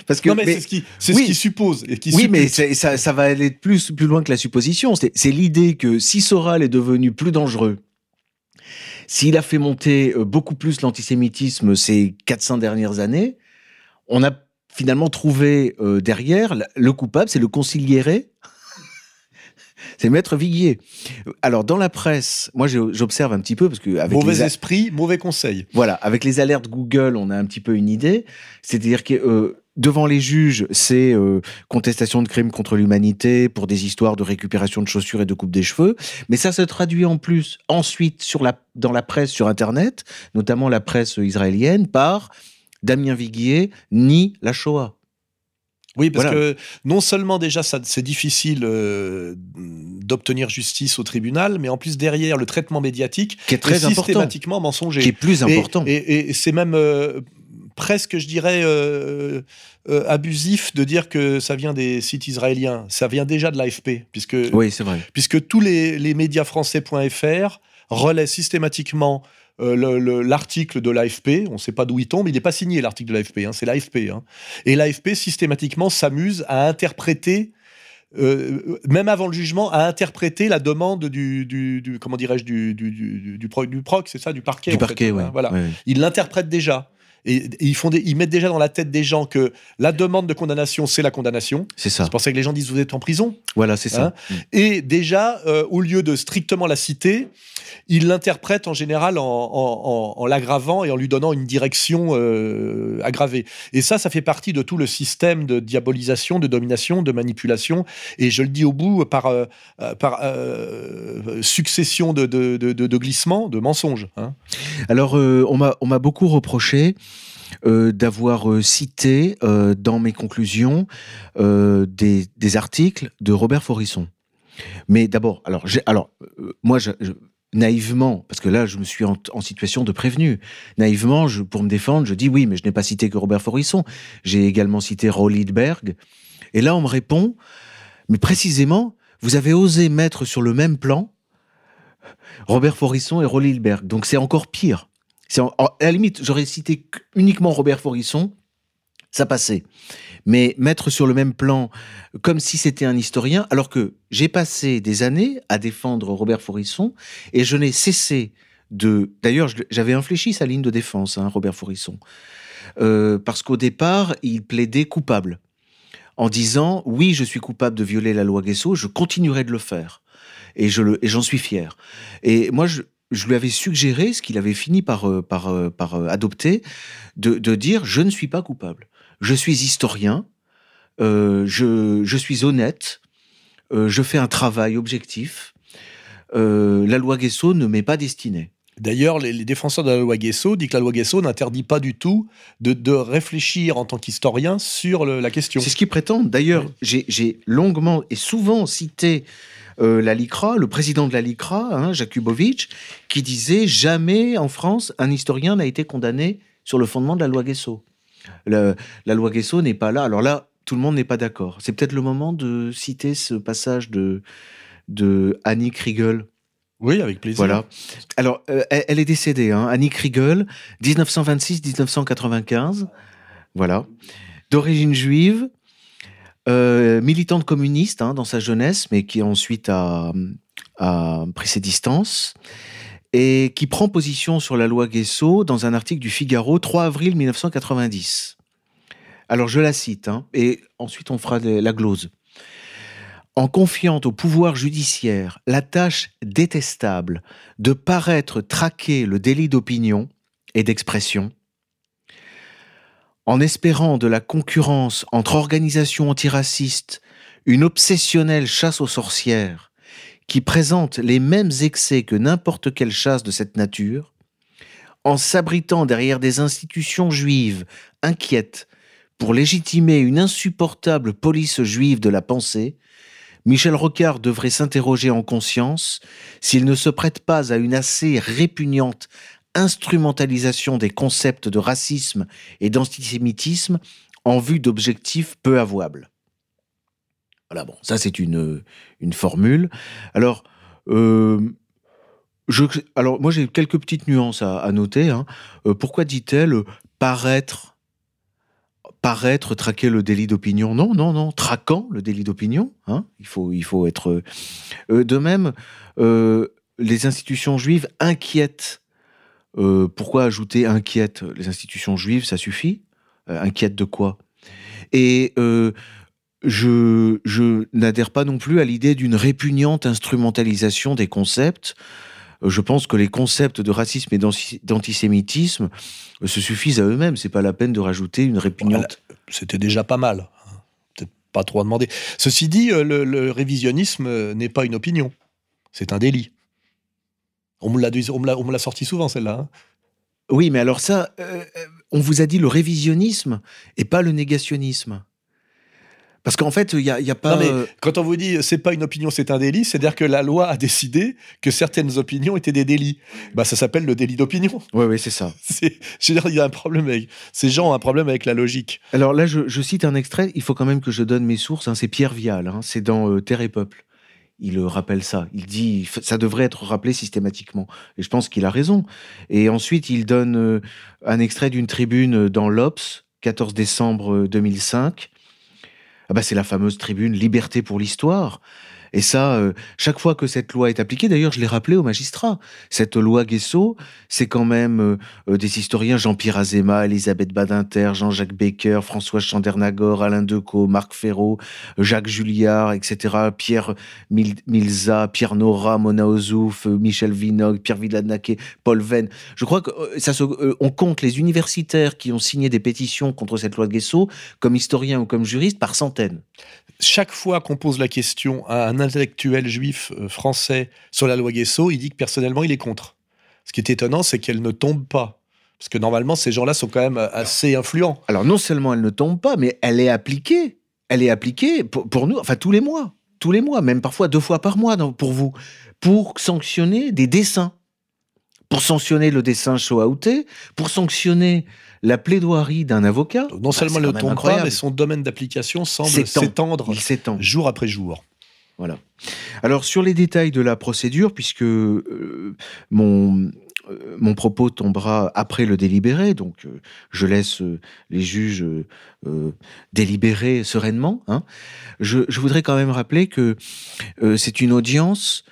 Parce que, non, mais, c'est ce qui, c'est ce qui suppose. Et qui oui, mais ça, ça, va aller plus, plus loin que la supposition. C'est l'idée que si Soral est devenu plus dangereux, s'il a fait monter euh, beaucoup plus l'antisémitisme ces 400 dernières années, on a finalement trouvé euh, derrière le coupable, c'est le conciliéré c'est Maître Viguier. Alors, dans la presse, moi, j'observe un petit peu parce que. Avec mauvais esprit, mauvais conseil. Voilà, avec les alertes Google, on a un petit peu une idée. C'est-à-dire que. Euh, devant les juges, c'est euh, contestation de crimes contre l'humanité pour des histoires de récupération de chaussures et de coupe des cheveux. Mais ça se traduit en plus ensuite sur la, dans la presse sur Internet, notamment la presse israélienne, par Damien Viguier nie la Shoah. Oui, parce que non seulement déjà c'est difficile euh, d'obtenir justice au tribunal, mais en plus derrière le traitement médiatique qui est très systématiquement mensonger, qui est plus important. Et, c'est même euh, presque, je dirais, euh, abusif de dire que ça vient des sites israéliens. Ça vient déjà de l'AFP, puisque oui, c'est vrai, puisque tous les, les médias français.fr relaient systématiquement euh, l'article de l'AFP, on ne sait pas d'où il tombe, il n'est pas signé l'article de l'AFP, hein, c'est l'AFP. Hein. Et l'AFP systématiquement s'amuse à interpréter euh, même avant le jugement, à interpréter la demande du, du, comment dirais-je du, du, du, du, proc, c'est ça, du parquet. Du parquet, hein, Voilà, il l'interprète déjà. Et, ils, font ils mettent déjà dans la tête des gens que la demande de condamnation, c'est la condamnation. C'est ça. C'est pour ça que les gens disent vous êtes en prison. Voilà, c'est ça. Hein. Et déjà, euh, au lieu de strictement la citer, ils l'interprètent en général en, l'aggravant et en lui donnant une direction euh, aggravée. Et ça, ça fait partie de tout le système de diabolisation, de domination, de manipulation. Et je le dis au bout par, euh, par succession de, de, de, glissements, de mensonges. Hein. Alors, on m'a beaucoup reproché d'avoir euh, cité euh, dans mes conclusions des, articles de Robert Forisson. Mais d'abord, alors, moi, naïvement, parce que là, je me suis en, situation de prévenu. Naïvement, pour me défendre, je dis oui, mais je n'ai pas cité que Robert Forisson. J'ai également cité Roll Et là, on me répond, mais précisément, vous avez osé mettre sur le même plan Robert Forisson et Roll Donc c'est encore pire. À la limite, j'aurais cité uniquement Robert Forisson, ça passait. Mais mettre sur le même plan, comme si c'était un historien, alors que j'ai passé des années à défendre Robert Forisson et je n'ai cessé de. D'ailleurs, j'avais infléchi sa ligne de défense, hein, Robert Forisson, euh, parce qu'au départ, il plaidait coupable en disant oui, je suis coupable de violer la loi Guesso, je continuerai de le faire et je et j'en suis fier. Et moi, je, je lui avais suggéré, ce qu'il avait fini par, euh, par, euh, par adopter, de, de, dire je ne suis pas coupable je suis historien, euh, je, suis honnête, euh, je fais un travail objectif. Euh, la loi Guesso ne m'est pas destinée. D'ailleurs, les, défenseurs de la loi Guesso disent que la loi Guesso n'interdit pas du tout de, réfléchir en tant qu'historien sur la question. C'est ce qu'ils prétendent. D'ailleurs, j'ai longuement et souvent cité la LICRA, le président de la LICRA, hein, Jakubowicz, qui disait jamais en France un historien n'a été condamné sur le fondement de la loi Guesso la loi Guesso n'est pas là. Alors là, tout le monde n'est pas d'accord. C'est peut-être le moment de citer ce passage de, de Annie Kriegel. Oui, avec plaisir. Voilà. Alors, euh, elle, est décédée, hein. Annie Kriegel, 1926-1995. Voilà. D'origine juive, euh, militante communiste hein, dans sa jeunesse, mais qui ensuite a, pris ses distances et qui prend position sur la loi Guesso dans un article du Figaro 3 avril 1990. Alors je la cite, hein, et ensuite on fera la glose. En confiant au pouvoir judiciaire la tâche détestable de paraître traquer le délit d'opinion et d'expression, en espérant de la concurrence entre organisations antiracistes une obsessionnelle chasse aux sorcières qui présente les mêmes excès que n'importe quelle chasse de cette nature, en s'abritant derrière des institutions juives inquiètes pour légitimer une insupportable police juive de la pensée, Michel Rocard devrait s'interroger en conscience s'il ne se prête pas à une assez répugnante instrumentalisation des concepts de racisme et d'antisémitisme en vue d'objectifs peu avouables. Voilà, bon, ça c'est une, une formule. Alors, euh, je, alors moi j'ai quelques petites nuances à, noter. Hein. Euh, pourquoi dit-elle paraître, paraître traquer le délit d'opinion? Non, non, non, traquant le délit d'opinion. Hein. il, faut, il faut être. Euh, de même, les institutions juives inquiètent. Pourquoi ajouter inquiète Les institutions juives, ça suffit? Inquiète de quoi? Et je, je n'adhère pas non plus à l'idée d'une répugnante instrumentalisation des concepts. Euh, je pense que les concepts de racisme et d'antisémitisme euh, se suffisent à eux-mêmes. C'est pas la peine de rajouter une répugnante. C'était déjà pas mal. Hein. Peut-être pas trop à demander. Ceci dit, euh, le, révisionnisme n'est pas une opinion. C'est un délit. On me l'a sorti souvent, celle-là. Hein. Oui, mais alors ça, on vous a dit le révisionnisme et pas le négationnisme. Parce qu'en fait, il n'y a, pas. mais quand on vous dit c'est pas une opinion, c'est un délit, c'est-à-dire que la loi a décidé que certaines opinions étaient des délits. Bah, ça s'appelle le délit d'opinion. Oui, oui, c'est ça. Je veux dire, il y a un problème avec. Ces gens ont un problème avec la logique. Alors là, je, cite un extrait, il faut quand même que je donne mes sources. Hein, c'est Pierre Vial, hein, c'est dans euh, Terre et Peuple. Il rappelle ça. Il dit ça devrait être rappelé systématiquement. Et je pense qu'il a raison. Et ensuite, il donne euh, un extrait d'une tribune dans l'Obs, 14 décembre 2005 euh, ah bah, c'est la fameuse tribune Liberté pour l'histoire. Et ça, euh, chaque fois que cette loi est appliquée, d'ailleurs, je l'ai rappelé aux magistrats, cette loi Guesso, c'est quand même euh, euh, des historiens, Jean-Pierre Azéma, Elisabeth Badinter, Jean-Jacques Becker, François Chandernagor, Alain Decaux, Marc Ferraud, Jacques Julliard, etc., Pierre Milza, Pierre Nora, Mona Ozouf, Michel Vinog, Pierre Villadnaquet, Paul Venn. Je crois qu'on compte les universitaires qui ont signé des pétitions contre cette loi Guesso, comme historiens ou comme juristes, par centaines chaque fois qu'on pose la question à intellectuel juif euh, français sur la loi Guesso, il dit que personnellement, il est contre. Ce qui est étonnant, c'est qu'elle ne tombe pas. Parce que normalement, ces gens-là sont quand même euh, assez influents. Alors, non seulement elle ne tombe pas, mais elle est appliquée. Elle est appliquée pour, nous, enfin, tous les mois tous les mois, même parfois deux fois par mois pour vous, pour sanctionner des dessins, pour sanctionner le dessin show-outé, pour sanctionner la plaidoirie d'un avocat. non seulement le ton pas, mais son domaine d'application semble s'étendre jour après jour. Alors sur les détails de la procédure, puisque euh, mon, euh, mon propos tombera après le délibéré, donc euh, je laisse les juges délibérer sereinement. Hein. Je, voudrais quand même rappeler que c'est une audience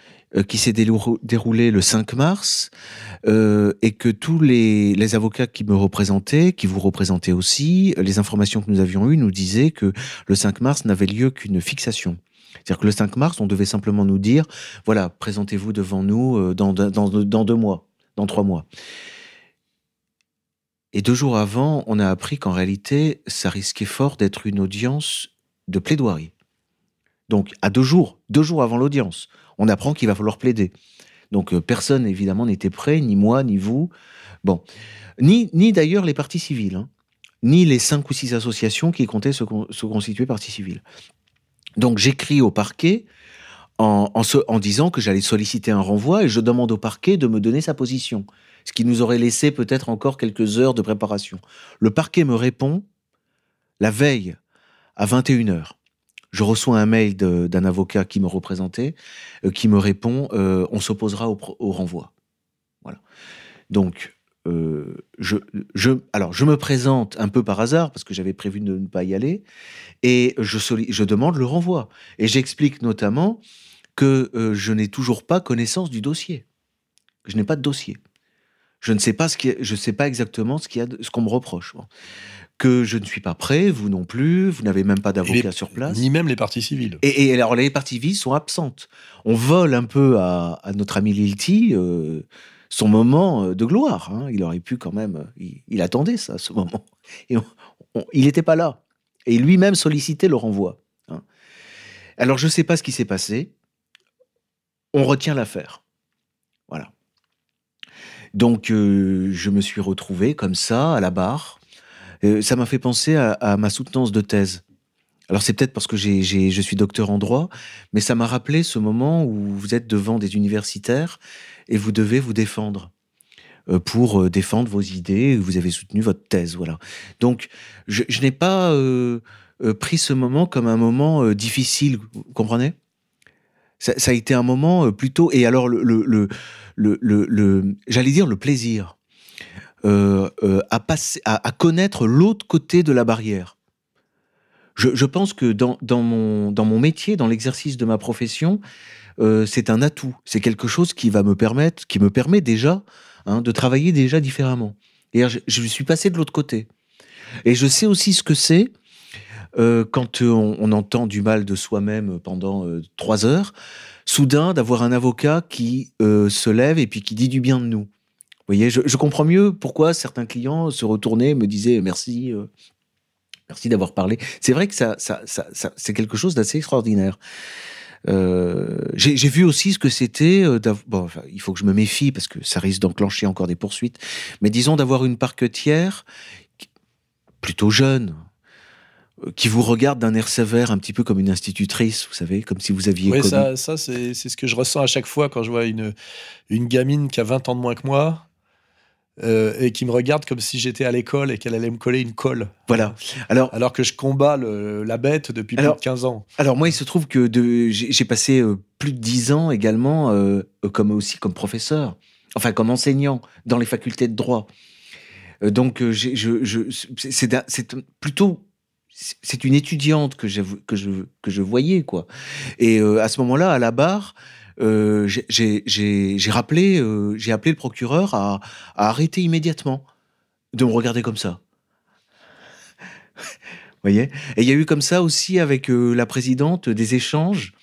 qui s'est déroulée le 5 mars et que tous les, les, avocats qui me représentaient, qui vous représentaient aussi, les informations que nous avions eues nous disaient que le 5 mars n'avait lieu qu'une fixation. C'est-à-dire que le 5 mars, on devait simplement nous dire, voilà, présentez-vous devant nous euh, dans, deux mois, dans trois mois. Et deux jours avant, on a appris qu'en réalité, ça risquait fort d'être une audience de plaidoirie. Donc, à deux jours, deux jours avant l'audience, on apprend qu'il va falloir plaider. Donc, euh, personne, évidemment, n'était prêt, ni moi, ni vous. Bon. Ni, ni d'ailleurs les partis civils, hein. ni les cinq ou six associations qui comptaient se, se constituer partie civile. Donc j'écris au parquet en, disant que j'allais solliciter un renvoi et je demande au parquet de me donner sa position, ce qui nous aurait laissé peut-être encore quelques heures de préparation. Le parquet me répond la veille à 21h. Je reçois un mail d'un avocat qui me représentait, euh, qui me répond euh, on s'opposera au, au, renvoi. Voilà. Donc euh, je, je, alors, je me présente un peu par hasard, parce que j'avais prévu de ne pas y aller, et je, je demande le renvoi. Et j'explique notamment que euh, je n'ai toujours pas connaissance du dossier. Je n'ai pas de dossier. Je ne sais pas, ce qui je sais pas exactement ce qu'il ce qu'on me reproche. Que je ne suis pas prêt, vous non plus, vous n'avez même pas d'avocat sur place. Ni même les parties civiles. Et, alors, les parties civiles sont absentes. On vole un peu à, notre ami Lilti. Euh, son moment euh, de gloire. Hein. Il aurait pu quand même, euh, il, attendait ça, ce moment. il n'était pas là. Et lui-même sollicitait le renvoi. Hein. Alors je ne sais pas ce qui s'est passé. On retient l'affaire. Voilà. Donc euh, je me suis retrouvé comme ça à la barre. ça m'a fait penser à, ma soutenance de thèse. Alors c'est peut-être parce que je suis docteur en droit, mais ça m'a rappelé ce moment où vous êtes devant des universitaires et vous devez vous défendre euh, pour euh, défendre vos idées. Vous avez soutenu votre thèse, voilà. Donc, je, n'ai pas euh, pris ce moment comme un moment difficile, vous comprenez? Ça, a été un moment plutôt. Et alors, j'allais dire le plaisir à, passer, à, connaître l'autre côté de la barrière. Je, pense que dans, mon, dans mon métier, dans l'exercice de ma profession, euh, c'est un atout. C'est quelque chose qui va me permettre, qui me permet déjà hein, de travailler déjà différemment. Et je, je suis passé de l'autre côté. Et je sais aussi ce que c'est euh, quand on, entend du mal de soi-même pendant euh, trois heures, soudain d'avoir un avocat qui se lève et puis qui dit du bien de nous. Vous voyez, je, comprends mieux pourquoi certains clients se retournaient et me disaient merci, merci d'avoir parlé. C'est vrai que ça c'est quelque chose d'assez extraordinaire. Euh, j'ai vu aussi ce que c'était. Euh, bon, il faut que je me méfie parce que ça risque d'enclencher encore des poursuites. Mais disons d'avoir une parquetière plutôt jeune, euh, qui vous regarde d'un air sévère, un petit peu comme une institutrice, vous savez, comme si vous aviez. Oui, ça, ça c'est ce que je ressens à chaque fois quand je vois une, une gamine qui a 20 ans de moins que moi, euh, et qui me regarde comme si j'étais à l'école et qu'elle allait me coller une colle. Voilà. Alors, alors que je combats la bête depuis plus de 15 ans. Alors moi, il se trouve que j'ai passé euh, plus de 10 ans également, euh, comme aussi comme professeur, enfin comme enseignant dans les facultés de droit. donc je, je, c'est plutôt c'est une étudiante que je, que je, que je voyais quoi. Et à ce moment-là, à la barre, euh, j'ai rappelé, euh, appelé le procureur à, arrêter immédiatement de me regarder comme ça. voyez? Et il y a eu comme ça aussi avec euh, la présidente des échanges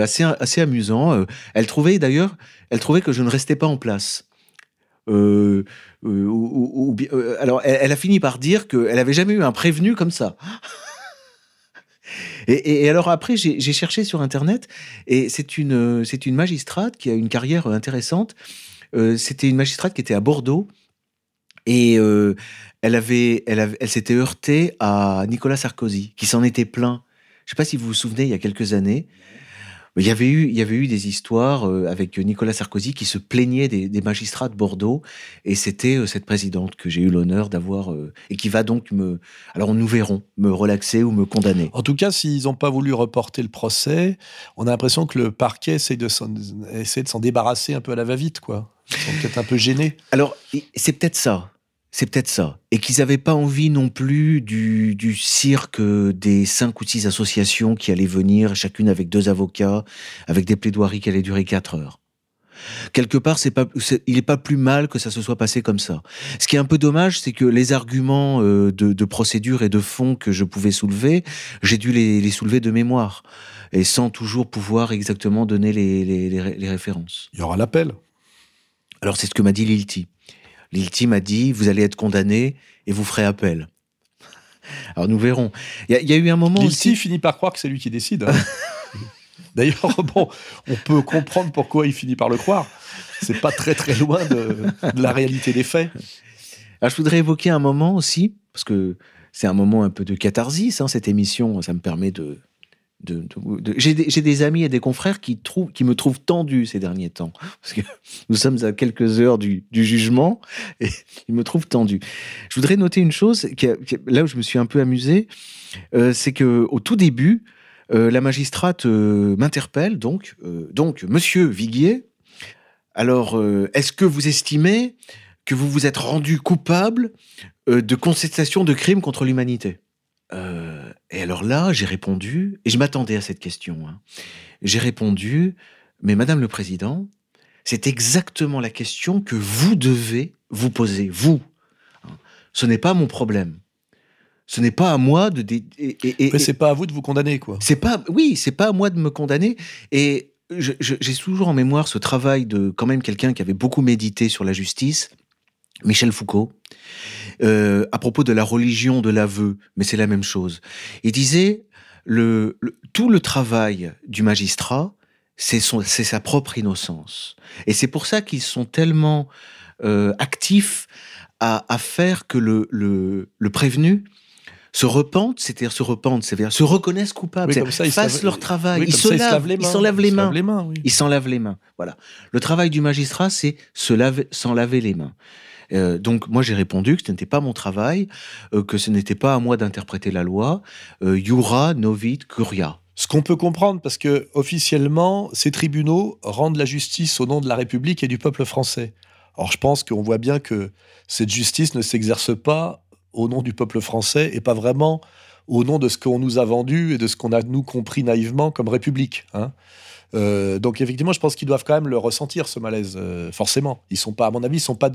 assez, assez amusants. elle trouvait d'ailleurs, elle trouvait que je ne restais pas en place. alors, elle, a fini par dire qu'elle avait jamais eu un prévenu comme ça. Et, alors après, j'ai cherché sur Internet, et c'est une, une magistrate qui a une carrière intéressante. Euh, c'était une magistrate qui était à Bordeaux, et euh, elle, avait, elle, elle s'était heurtée à Nicolas Sarkozy, qui s'en était plaint Je ne sais pas si vous vous souvenez, il y a quelques années, il y avait eu, il y avait eu des histoires euh, avec Nicolas Sarkozy qui se plaignait des, magistrats de Bordeaux, et c'était euh, cette présidente que j'ai eu l'honneur d'avoir euh, et qui va donc me, alors nous verrons, me relaxer ou me condamner. En tout cas, s'ils n'ont pas voulu reporter le procès, on a l'impression que le parquet essaie de s'en débarrasser un peu à la va-vite, quoi. Ils sont peut-être un peu gênés. Alors, c'est peut-être ça. C'est peut-être ça. Et qu'ils n'avaient pas envie non plus du, cirque des cinq ou six associations qui allaient venir, chacune avec deux avocats, avec des plaidoiries qui allaient durer quatre heures. Quelque part, c'est pas, il n'est pas plus mal que ça se soit passé comme ça. Ce qui est un peu dommage, c'est que les arguments euh, de, procédure et de fond que je pouvais soulever, j'ai dû les, soulever de mémoire et sans toujours pouvoir exactement donner les, les références. Il y aura l'appel. Alors c'est ce que m'a dit Lilti. L'Ilti m'a dit, vous allez être condamné et vous ferez appel. Alors nous verrons. Il y, a eu un moment L'Ilti finit par croire que c'est lui qui décide. Hein. D'ailleurs, bon, on peut comprendre pourquoi il finit par le croire. C'est pas très très loin de, la réalité des faits. Alors, je voudrais évoquer un moment aussi, parce que c'est un moment un peu de catharsis, hein, cette émission. Ça me permet de, j'ai des, amis et des confrères qui, trouvent, qui me trouvent tendu ces derniers temps. Parce que nous sommes à quelques heures du, jugement et ils me trouvent tendu. Je voudrais noter une chose, qui là où je me suis un peu amusé, euh, c'est que au tout début, euh, la magistrate euh, m'interpelle, donc, donc, monsieur Viguier, alors, est-ce que vous estimez que vous vous êtes rendu coupable de contestation de crimes contre l'humanité? Et alors là, j'ai répondu, et je m'attendais à cette question. Hein. J'ai répondu, mais Madame le Président, c'est exactement la question que vous devez vous poser, vous. Hein. Ce n'est pas mon problème. Ce n'est pas à moi de. mais c'est pas à vous de vous condamner, quoi. C'est pas, oui, c'est pas à moi de me condamner. Et j'ai toujours en mémoire ce travail de quand même quelqu'un qui avait beaucoup médité sur la justice, Michel Foucault, euh, à propos de la religion de l'aveu, mais c'est la même chose. Il disait le, tout le travail du magistrat, c'est sa propre innocence. Et c'est pour ça qu'ils sont tellement euh, actifs à, faire que le, le, prévenu se repente, c'est-à-dire se repente, c'est-à-dire se reconnaissent coupables, fassent leur travail, ils, se lavent, ils s'en lavent les mains, ils s'en lavent les mains. Voilà. Le travail du magistrat, c'est se laver, s'en laver les mains. Euh, donc moi j'ai répondu que ce n'était pas mon travail, euh, que ce n'était pas à moi d'interpréter la loi. Euh, Jura novit curia. Ce qu'on peut comprendre, parce que officiellement, ces tribunaux rendent la justice au nom de la République et du peuple français. Or, je pense qu'on voit bien que cette justice ne s'exerce pas au nom du peuple français et pas vraiment au nom de ce qu'on nous a vendu et de ce qu'on a nous compris naïvement comme République. Hein. Euh, donc effectivement, je pense qu'ils doivent quand même le ressentir ce malaise, euh, forcément. Ils sont pas, à mon avis, ils sont pas,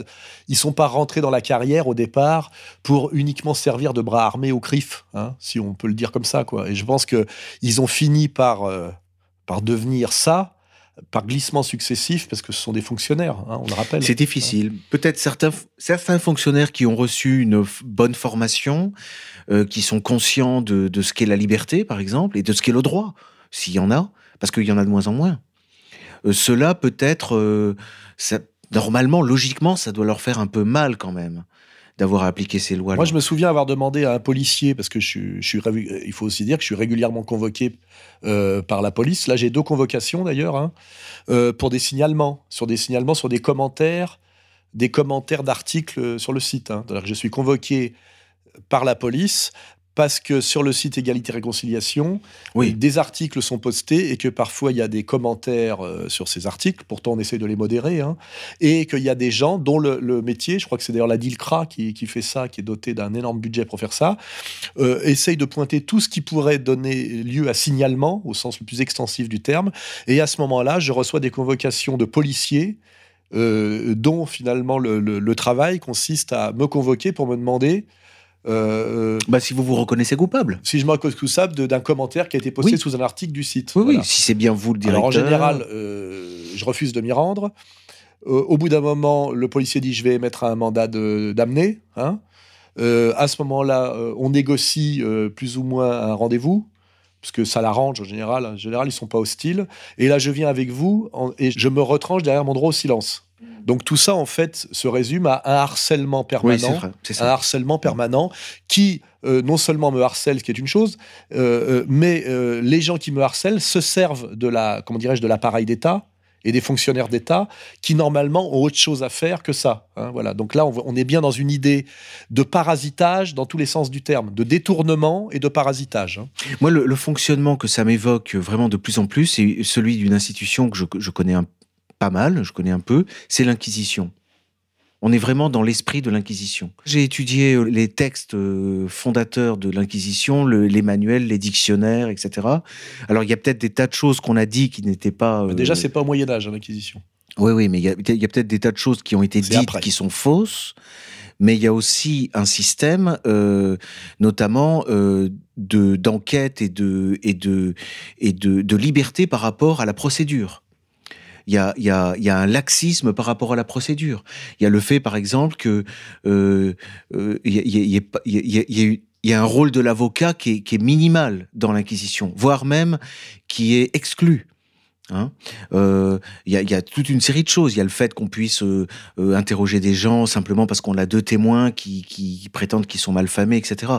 ils sont pas rentrés dans la carrière au départ pour uniquement servir de bras armés au CRIF, hein, si on peut le dire comme ça, quoi. Et je pense que ils ont fini par euh, par devenir ça par glissement successif, parce que ce sont des fonctionnaires, hein, on le rappelle. C'est difficile. Peut-être certains, certains fonctionnaires qui ont reçu une bonne formation, qui sont conscients de, de ce qu'est la liberté, par exemple, et de ce qu'est le droit, s'il y en a, parce qu'il y en a de moins en moins. Euh, cela peut-être, euh, normalement, logiquement, ça doit leur faire un peu mal quand même d'avoir appliqué ces lois. -là. Moi, je me souviens avoir demandé à un policier, parce que je, suis, il faut aussi dire que je suis régulièrement convoqué euh, par la police. Là, j'ai deux convocations d'ailleurs hein, pour des signalements, sur des signalements, sur des commentaires, des commentaires d'articles sur le site. Hein. je suis convoqué par la police parce que sur le site Égalité Réconciliation, oui. des articles sont postés et que parfois il y a des commentaires euh, sur ces articles, pourtant on essaie de les modérer, hein, et qu'il y a des gens dont le, métier, je crois que c'est d'ailleurs la DILCRA qui, qui, fait ça, qui est doté d'un énorme budget pour faire ça, euh, essaye de pointer tout ce qui pourrait donner lieu à signalement, au sens le plus extensif du terme, et à ce moment-là, je reçois des convocations de policiers euh, dont finalement le, le, travail consiste à me convoquer pour me demander euh, bah, si vous vous reconnaissez coupable. Si je me reconnais coupable d'un commentaire qui a été posté sous un article du site. Oui, oui, si c'est bien vous le directeur. en général, euh, je refuse de m'y rendre. Euh, au bout d'un moment, le policier dit je vais émettre un mandat d'amener. Hein. à ce moment-là, on négocie plus ou moins un rendez-vous parce que ça l'arrange en général. En général, ils sont pas hostiles. Et là, je viens avec vous et je me retranche derrière mon droit au silence. Donc tout ça, en fait, se résume à un harcèlement permanent, un harcèlement permanent qui non seulement me harcèlent, ce qui est une chose, mais les gens qui me harcèlent se servent de la, comment dirais-je, de l'appareil d'État et des fonctionnaires d'État qui normalement ont autre chose à faire que ça. Hein, voilà. Donc là, on, est bien dans une idée de parasitage dans tous les sens du terme, de détournement et de parasitage. Hein. Moi, le, fonctionnement que ça m'évoque vraiment de plus en plus, c'est celui d'une institution que je, connais pas mal, je connais un peu, c'est l'Inquisition. On est vraiment dans l'esprit de l'Inquisition. J'ai étudié euh, les textes euh, fondateurs de l'Inquisition, les manuels, les dictionnaires, etc. Alors il y a peut-être des tas de choses qu'on a dit qui n'étaient pas. Euh, déjà, c'est pas au Moyen Âge hein, l'Inquisition. Oui, oui, mais il y a, peut-être des tas de choses qui ont été dites qui sont fausses. Mais il y a aussi un système, notamment de d'enquête et de et de et de, de liberté par rapport à la procédure il y a, un laxisme par rapport à la procédure. Il y a le fait, par exemple, que euh, euh, y, a, un rôle de l'avocat qui est minimal dans l'Inquisition, voire même qui est exclu. Il hein. euh, y, a, y, a, toute une série de choses. Il y a le fait qu'on puisse euh, euh, interroger des gens simplement parce qu'on a deux témoins qui, prétendent qu'ils sont malfamés, etc.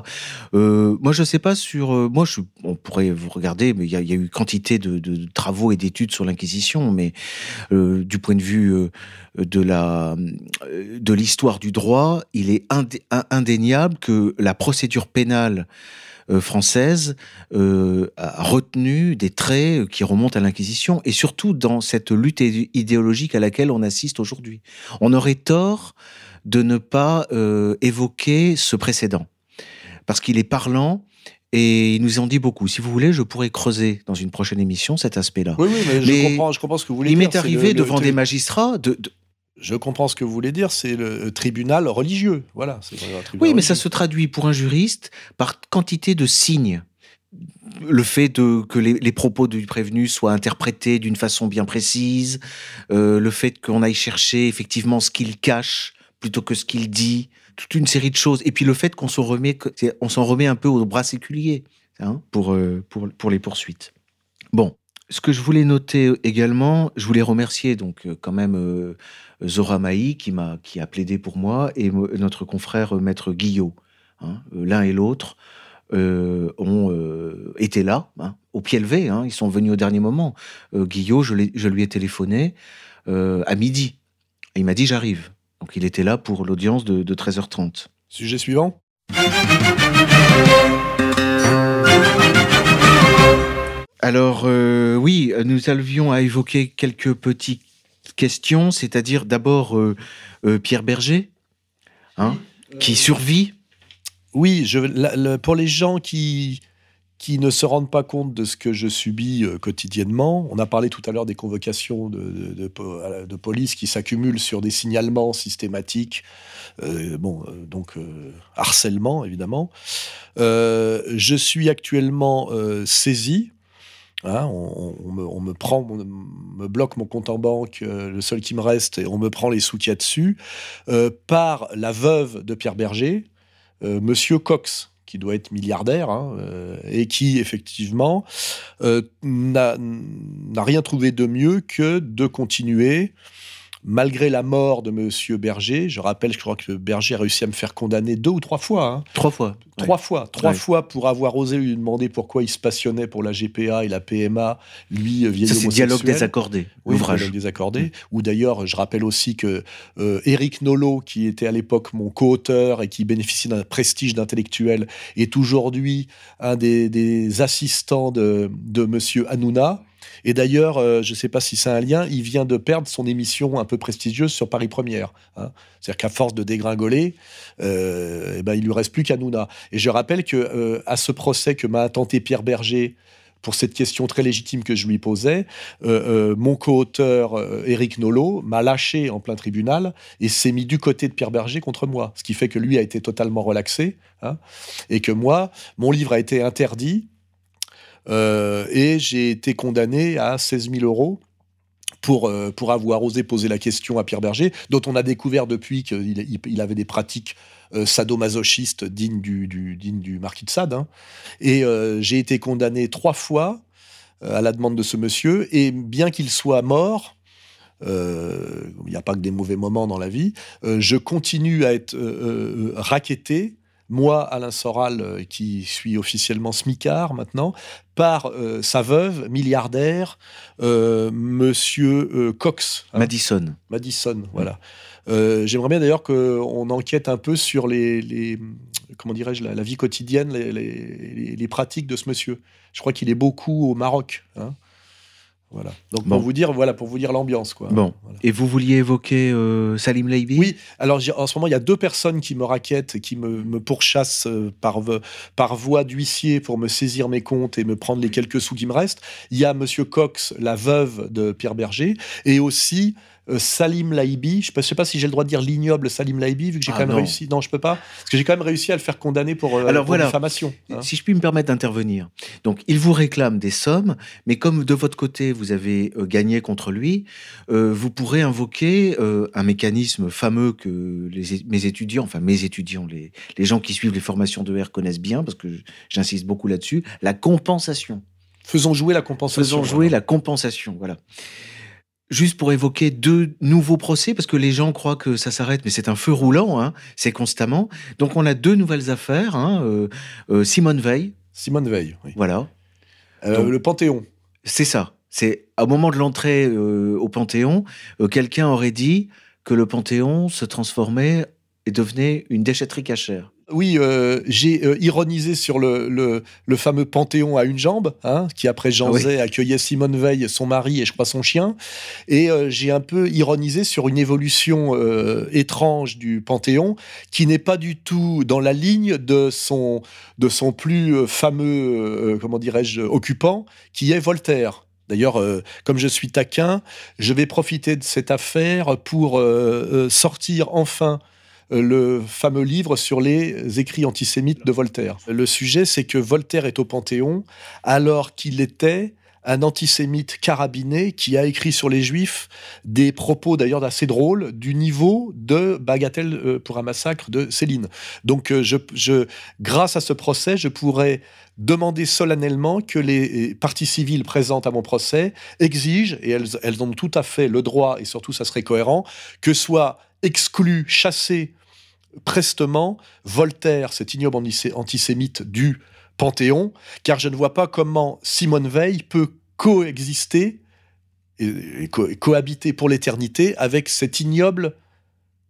Moi, je sais pas sur. moi, on pourrait vous regarder, mais il y a, eu quantité de, travaux et d'études sur l'Inquisition, mais du point de vue de l'histoire du droit, il est indéniable que la procédure pénale française euh, a retenu des traits qui remontent à l'Inquisition et surtout dans cette lutte idéologique à laquelle on assiste aujourd'hui. On aurait tort de ne pas euh, évoquer ce précédent parce qu'il est parlant et ils nous en dit beaucoup. Si vous voulez, je pourrais creuser dans une prochaine émission cet aspect-là. Oui, oui, mais, je, comprends, je comprends ce que vous voulez il dire. Il m'est arrivé devant des magistrats de, je comprends ce que vous voulez dire, c'est le tribunal religieux. Voilà. oui, mais ça se traduit pour un juriste par quantité de signes. Le fait de, que les, propos du prévenu soient interprétés d'une façon bien précise, euh, le fait qu'on aille chercher effectivement ce qu'il cache plutôt que ce qu'il dit, toute une série de choses. Et puis le fait qu'on s'en remet, on s'en remet un peu au bras séculier hein, pour, euh, pour, pour les poursuites. Bon, ce que je voulais noter également, je voulais remercier donc euh, quand même Zora Maï qui a plaidé pour moi et notre confrère euh, maître Guillot. Hein, euh, l'un et l'autre euh, ont été là, hein, au pied levé. Hein, ils sont venus au dernier moment. Guillot, je, lui ai téléphoné à midi. Il m'a dit j'arrive. Donc il était là pour l'audience de 13h30. Sujet suivant. Alors oui, nous allions à évoquer quelques petits question, c'est-à-dire d'abord euh, euh, Pierre Berger, hein, qui survit. Oui, je, pour les gens qui, qui ne se rendent pas compte de ce que je subis euh, quotidiennement. On a parlé tout à l'heure des convocations de, de, police qui s'accumulent sur des signalements systématiques, bon, donc harcèlement évidemment. je suis actuellement saisi Hein, on, me, prend, me bloque mon compte en banque, euh, le seul qui me reste, et on me prend les sous dessus, euh, par la veuve de Pierre Berger, euh, Monsieur Cox, qui doit être milliardaire, hein, et qui, effectivement, n'a rien trouvé de mieux que de continuer malgré la mort de Monsieur Berger, je rappelle, je crois que Berger a réussi à me faire condamner deux ou trois fois. Hein. Trois fois. Trois fois. Trois fois pour avoir osé lui demander pourquoi il se passionnait pour la GPA et la PMA, lui, euh, vieil Ça, c'est Dialogue désaccordé. Oui, Dialogue désaccordé. Ou d'ailleurs, je rappelle aussi que euh, Éric Nolot, qui était à l'époque mon co-auteur et qui bénéficie d'un prestige d'intellectuel, est aujourd'hui un des, assistants de, de Monsieur Hanouna. Et d'ailleurs, euh, je ne sais pas si c'est un lien, il vient de perdre son émission un peu prestigieuse sur Paris Première. Hein. C'est-à-dire qu'à force de dégringoler, euh, eh ben, il lui reste plus qu'Anouna. Et je rappelle que euh, à ce procès que m'a intenté Pierre Berger pour cette question très légitime que je lui posais, euh, mon co-auteur Éric Nolot m'a lâché en plein tribunal et s'est mis du côté de Pierre Berger contre moi, ce qui fait que lui a été totalement relaxé hein, et que moi, mon livre a été interdit et j'ai été condamné à 16 000 euros pour, euh, pour avoir osé poser la question à Pierre Berger, dont on a découvert depuis qu'il il avait des pratiques euh, sadomasochistes dignes du, du, du marquis de Sade. Hein. Et j'ai été condamné trois fois à la demande de ce monsieur, et bien qu'il soit mort, il n'y a pas que des mauvais moments dans la vie, je continue à être raquetté moi, Alain Soral, euh, qui suis officiellement smicard maintenant, par euh, sa veuve, milliardaire, euh, Monsieur Cox. hein. Madison. Madison, voilà. J'aimerais bien d'ailleurs qu'on enquête un peu sur les, comment dirais-je, la, vie quotidienne, les, pratiques de ce monsieur. Je crois qu'il est beaucoup au Maroc. Hein. Voilà. Donc pour vous dire, voilà, pour vous dire l'ambiance, quoi. Bon. Et vous vouliez évoquer euh, Salim Leibi Oui. Alors en ce moment, il y a deux personnes qui me raquettent, qui me, pourchassent euh, par par voie d'huissier pour me saisir mes comptes et me prendre les quelques sous qui me restent. Il y a Monsieur Cox, la veuve de Pierre Berger, et aussi euh, Salim Laibi. Je ne sais pas si j'ai le droit de dire l'ignoble Salim Laibi, vu que j'ai ah quand même réussi. Non, je peux pas. Parce que j'ai quand même réussi à le faire condamner pour, euh, Alors, voilà. diffamation. Hein. Si je puis me permettre d'intervenir. Donc, il vous réclame des sommes, mais comme de votre côté, vous avez euh, gagné contre lui, vous pourrez invoquer un mécanisme fameux que les, mes étudiants, enfin mes étudiants, les, les gens qui suivent les formations de R connaissent bien, parce que j'insiste beaucoup là-dessus, la compensation. Faisons jouer la compensation. Faisons jouer la compensation, voilà. Juste pour évoquer deux nouveaux procès, parce que les gens croient que ça s'arrête, mais c'est un feu roulant, hein, c'est constamment. Donc on a deux nouvelles affaires. Hein, euh, euh, Simone Veil. Simone Veil, oui. Voilà. Euh, le Panthéon. C'est ça. C'est au moment de l'entrée au Panthéon, quelqu'un aurait dit que le Panthéon se transformait et devenait une déchetterie cachère. Oui, euh, j'ai euh, ironisé sur le, le, fameux Panthéon à une jambe, hein, qui après Jean Zay accueillait Simone Veil, son mari et je crois son chien. Et euh, j'ai un peu ironisé sur une évolution étrange du Panthéon, qui n'est pas du tout dans la ligne de son, de son plus fameux, comment dirais-je, occupant, qui est Voltaire. D'ailleurs, comme je suis taquin, je vais profiter de cette affaire pour sortir enfin le fameux livre sur les écrits antisémites de Voltaire. Le sujet, c'est que Voltaire est au Panthéon alors qu'il était un antisémite carabiné qui a écrit sur les juifs des propos d'ailleurs assez drôles du niveau de Bagatelle euh, pour un massacre de Céline. Donc euh, grâce à ce procès, je pourrais demander solennellement que les parties civiles présentes à mon procès exigent, et elles, ont tout à fait le droit, et surtout ça serait cohérent, que soit exclu, chassé prestement Voltaire, cet ignoble antisémite du Panthéon, car je ne vois pas comment Simone Veil peut coexister et, cohabiter pour l'éternité avec cet ignoble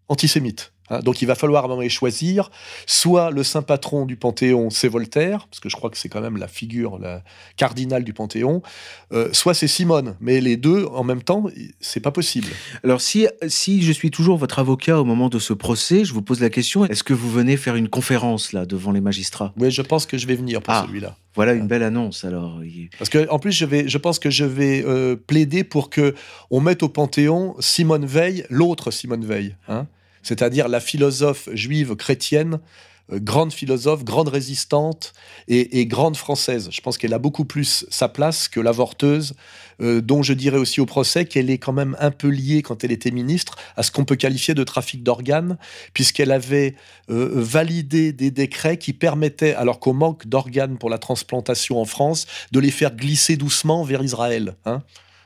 antisémite. Hein, donc il va falloir à un moment choisir, soit le saint patron du Panthéon, c'est Voltaire, parce que je crois que c'est quand même la figure la cardinale du Panthéon, euh, soit c'est Simone. Mais les deux, en même temps, c'est pas possible. Alors si, si je suis toujours votre avocat au moment de ce procès, je vous pose la question, est-ce que vous venez faire une conférence là devant les magistrats? Oui, je pense que je vais venir pour ah, celui-là. Voilà une belle annonce alors. Parce que en plus je vais, je pense que je vais euh, plaider pour que on mette au Panthéon Simone Veil, l'autre Simone Veil. Hein c'est-à-dire la philosophe juive chrétienne, euh, grande philosophe, grande résistante et, grande française. Je pense qu'elle a beaucoup plus sa place que l'avorteuse, euh, dont je dirais aussi au procès qu'elle est quand même un peu liée, quand elle était ministre, à ce qu'on peut qualifier de trafic d'organes, puisqu'elle avait euh, validé des décrets qui permettaient, alors qu'on manque d'organes pour la transplantation en France, de les faire glisser doucement vers Israël. Hein.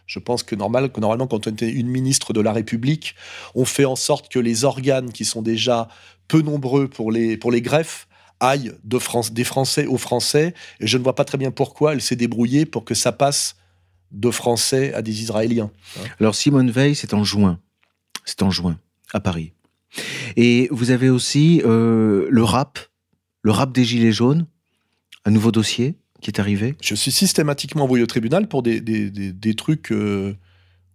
Je pense que, normal, que normalement, quand on est une ministre de la République, on fait en sorte que les organes qui sont déjà peu nombreux pour les, pour les greffes aillent de des Français aux Français. Et je ne vois pas très bien pourquoi elle s'est débrouillée pour que ça passe de Français à des Israéliens. Alors Simone Veil, c'est en juin. C'est en juin, à Paris. Et vous avez aussi euh, le rap, le rap des Gilets jaunes, un nouveau dossier qui est arrivé? Je suis systématiquement envoyé au tribunal pour des, des, des, trucs euh,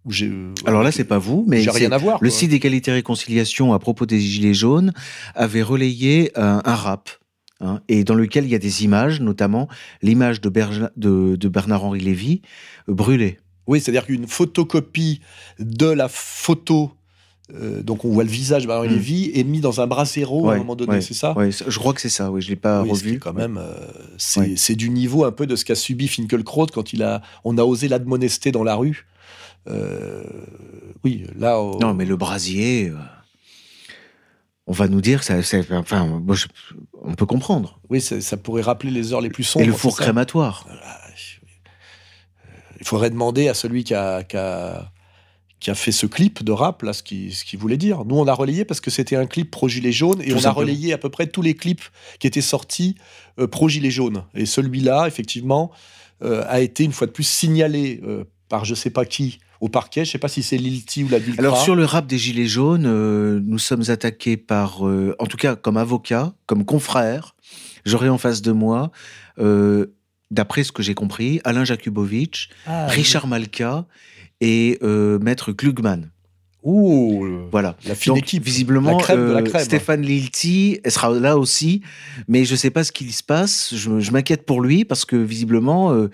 où j'ai. Euh, Alors là, c'est pas vous, mais j'ai rien à voir. Le site d'égalité et réconciliation à propos des gilets jaunes avait relayé un, rap. Hein, et dans lequel il y a des images, notamment l'image de, de, de Bernard-Henri Lévy euh, brûlée. Oui, c'est-à-dire qu'une photocopie de la photo euh, donc on voit le visage de Marie mm. Lévy est mis dans un brasero à un moment donné, c'est ça? Oui, je crois que c'est ça. Oui, je l'ai pas revu. Quand même, euh, c'est du niveau un peu de ce qu'a subi Finkelkraut quand il a, on a osé l'admonester dans la rue. Euh, oui, là. Non, mais le brasier. On va nous dire, ça, enfin, on peut comprendre. Oui, ça, pourrait rappeler les heures les plus sombres. Et le four crématoire. Il faudrait demander à celui qui a qui a fait ce clip de rap, là, ce qu'il ce qu'il voulait dire. Nous, on a relayé parce que c'était un clip pro-gilet jaune et Tout on a relayé à peu près tous les clips qui étaient sortis euh, pro-gilet jaune. Et celui-là, effectivement, euh, a été une fois de plus signalé euh, par je sais pas qui au parquet. Je sais pas si c'est Lilti ou la Dulcra. Alors sur le rap des Gilets jaunes, euh, nous sommes attaqués par, euh, en tout cas comme avocat, comme confrère, j'aurai en face de moi, euh, d'après ce que j'ai compris, Alain Jakubowicz, Ah, Richard Malka et euh, Maître Klugman. Ouh, Voilà. la fine Donc, équipe. visiblement, La crème de la euh, crème. Stéphane Lilti, elle sera là aussi, mais je ne sais pas ce qu'il se passe. Je, je m'inquiète pour lui parce que visiblement, euh,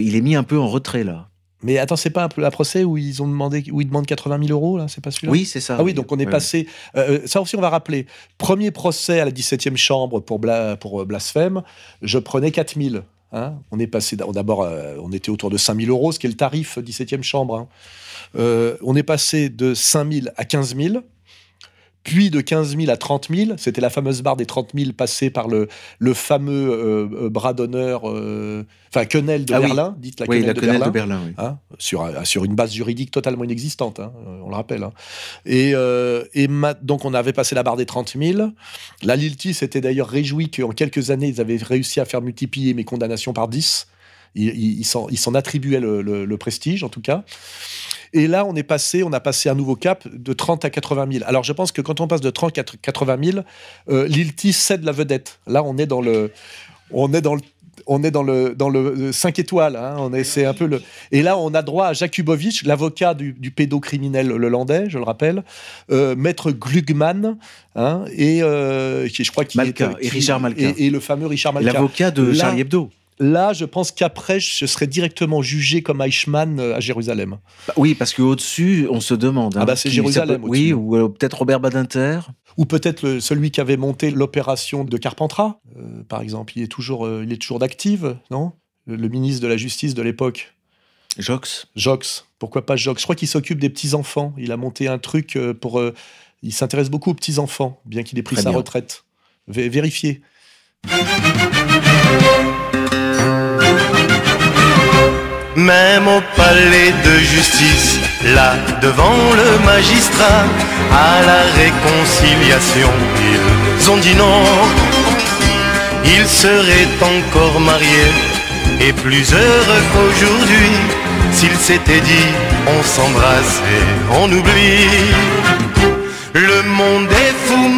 il est mis un peu en retrait là. Mais attends, c'est pas un peu la procès où ils ont demandé, où ils demandent 80 000 euros là, c'est pas celui-là? Oui, c'est ça. Ah oui, donc on est passé. euh, ça aussi, on va rappeler. Premier procès à la 17e chambre pour, bla- pour blasphème, je prenais 4 000. Hein. on est passé d'a- d'abord, euh, on était autour de 5 000 euros, ce qui est le tarif 17e chambre. hein. Euh, on est passé de 5 000 à 15 000. Puis de 15 000 à 30 000, c'était la fameuse barre des 30 000 passée par le, le fameux euh, euh, bras d'honneur, euh, enfin quenelle de Ah oui. Berlin, dites la Oui, quenelle la de quenelle Berlin de Berlin. oui. hein, sur, un- sur une base juridique totalement inexistante, hein, euh, on le rappelle. hein. Et, euh, donc on avait passé la barre des 30 000. La Lilti s'était d'ailleurs réjoui qu'en quelques années, ils avaient réussi à faire multiplier mes condamnations par 10. Ils il, s'en attribuaient le, le- le prestige, en tout cas. Et là, on est passé, on a passé un nouveau cap de 30 à 80 000. Alors, je pense que quand on passe de 30 à 80 000, euh, Lilti cède la vedette. Là, on est dans le, on est dans le, on est dans le, dans le 5 étoiles. hein. On est, c'est un peu le. Et là, on a droit à Jakubowicz, l'avocat du, du pédocriminel hollandais, je le rappelle, euh, maître Glugman, hein, et euh, qui, je crois qu'il Malka, est- et Richard Malka. et, et le fameux Richard Malka. L'avocat de Là- Charlie Hebdo. Là, je pense qu'après, je serais directement jugé comme Eichmann euh, à Jérusalem. Bah oui, parce qu'au-dessus, on se demande. Ah bah, c'est Jérusalem peut- Oui, ou euh, peut-être Robert Badinter. Ou peut-être celui qui avait monté l'opération de Carpentras, euh, par exemple. Il est toujours, euh, il est toujours d'active, non? Le, le ministre de la Justice de l'époque, Jox. Jox. Pourquoi pas Jox? Je crois qu'il s'occupe des petits-enfants. Il a monté un truc pour... il s'intéresse beaucoup aux petits-enfants, bien qu'il ait pris Très sa bien. retraite. Vé- vérifiez. Même au palais de justice, là devant le magistrat, à la réconciliation, ils ont dit non. Ils seraient encore mariés et plus heureux qu'aujourd'hui s'ils s'étaient dit on s'embrasse et on oublie. Le monde est fou,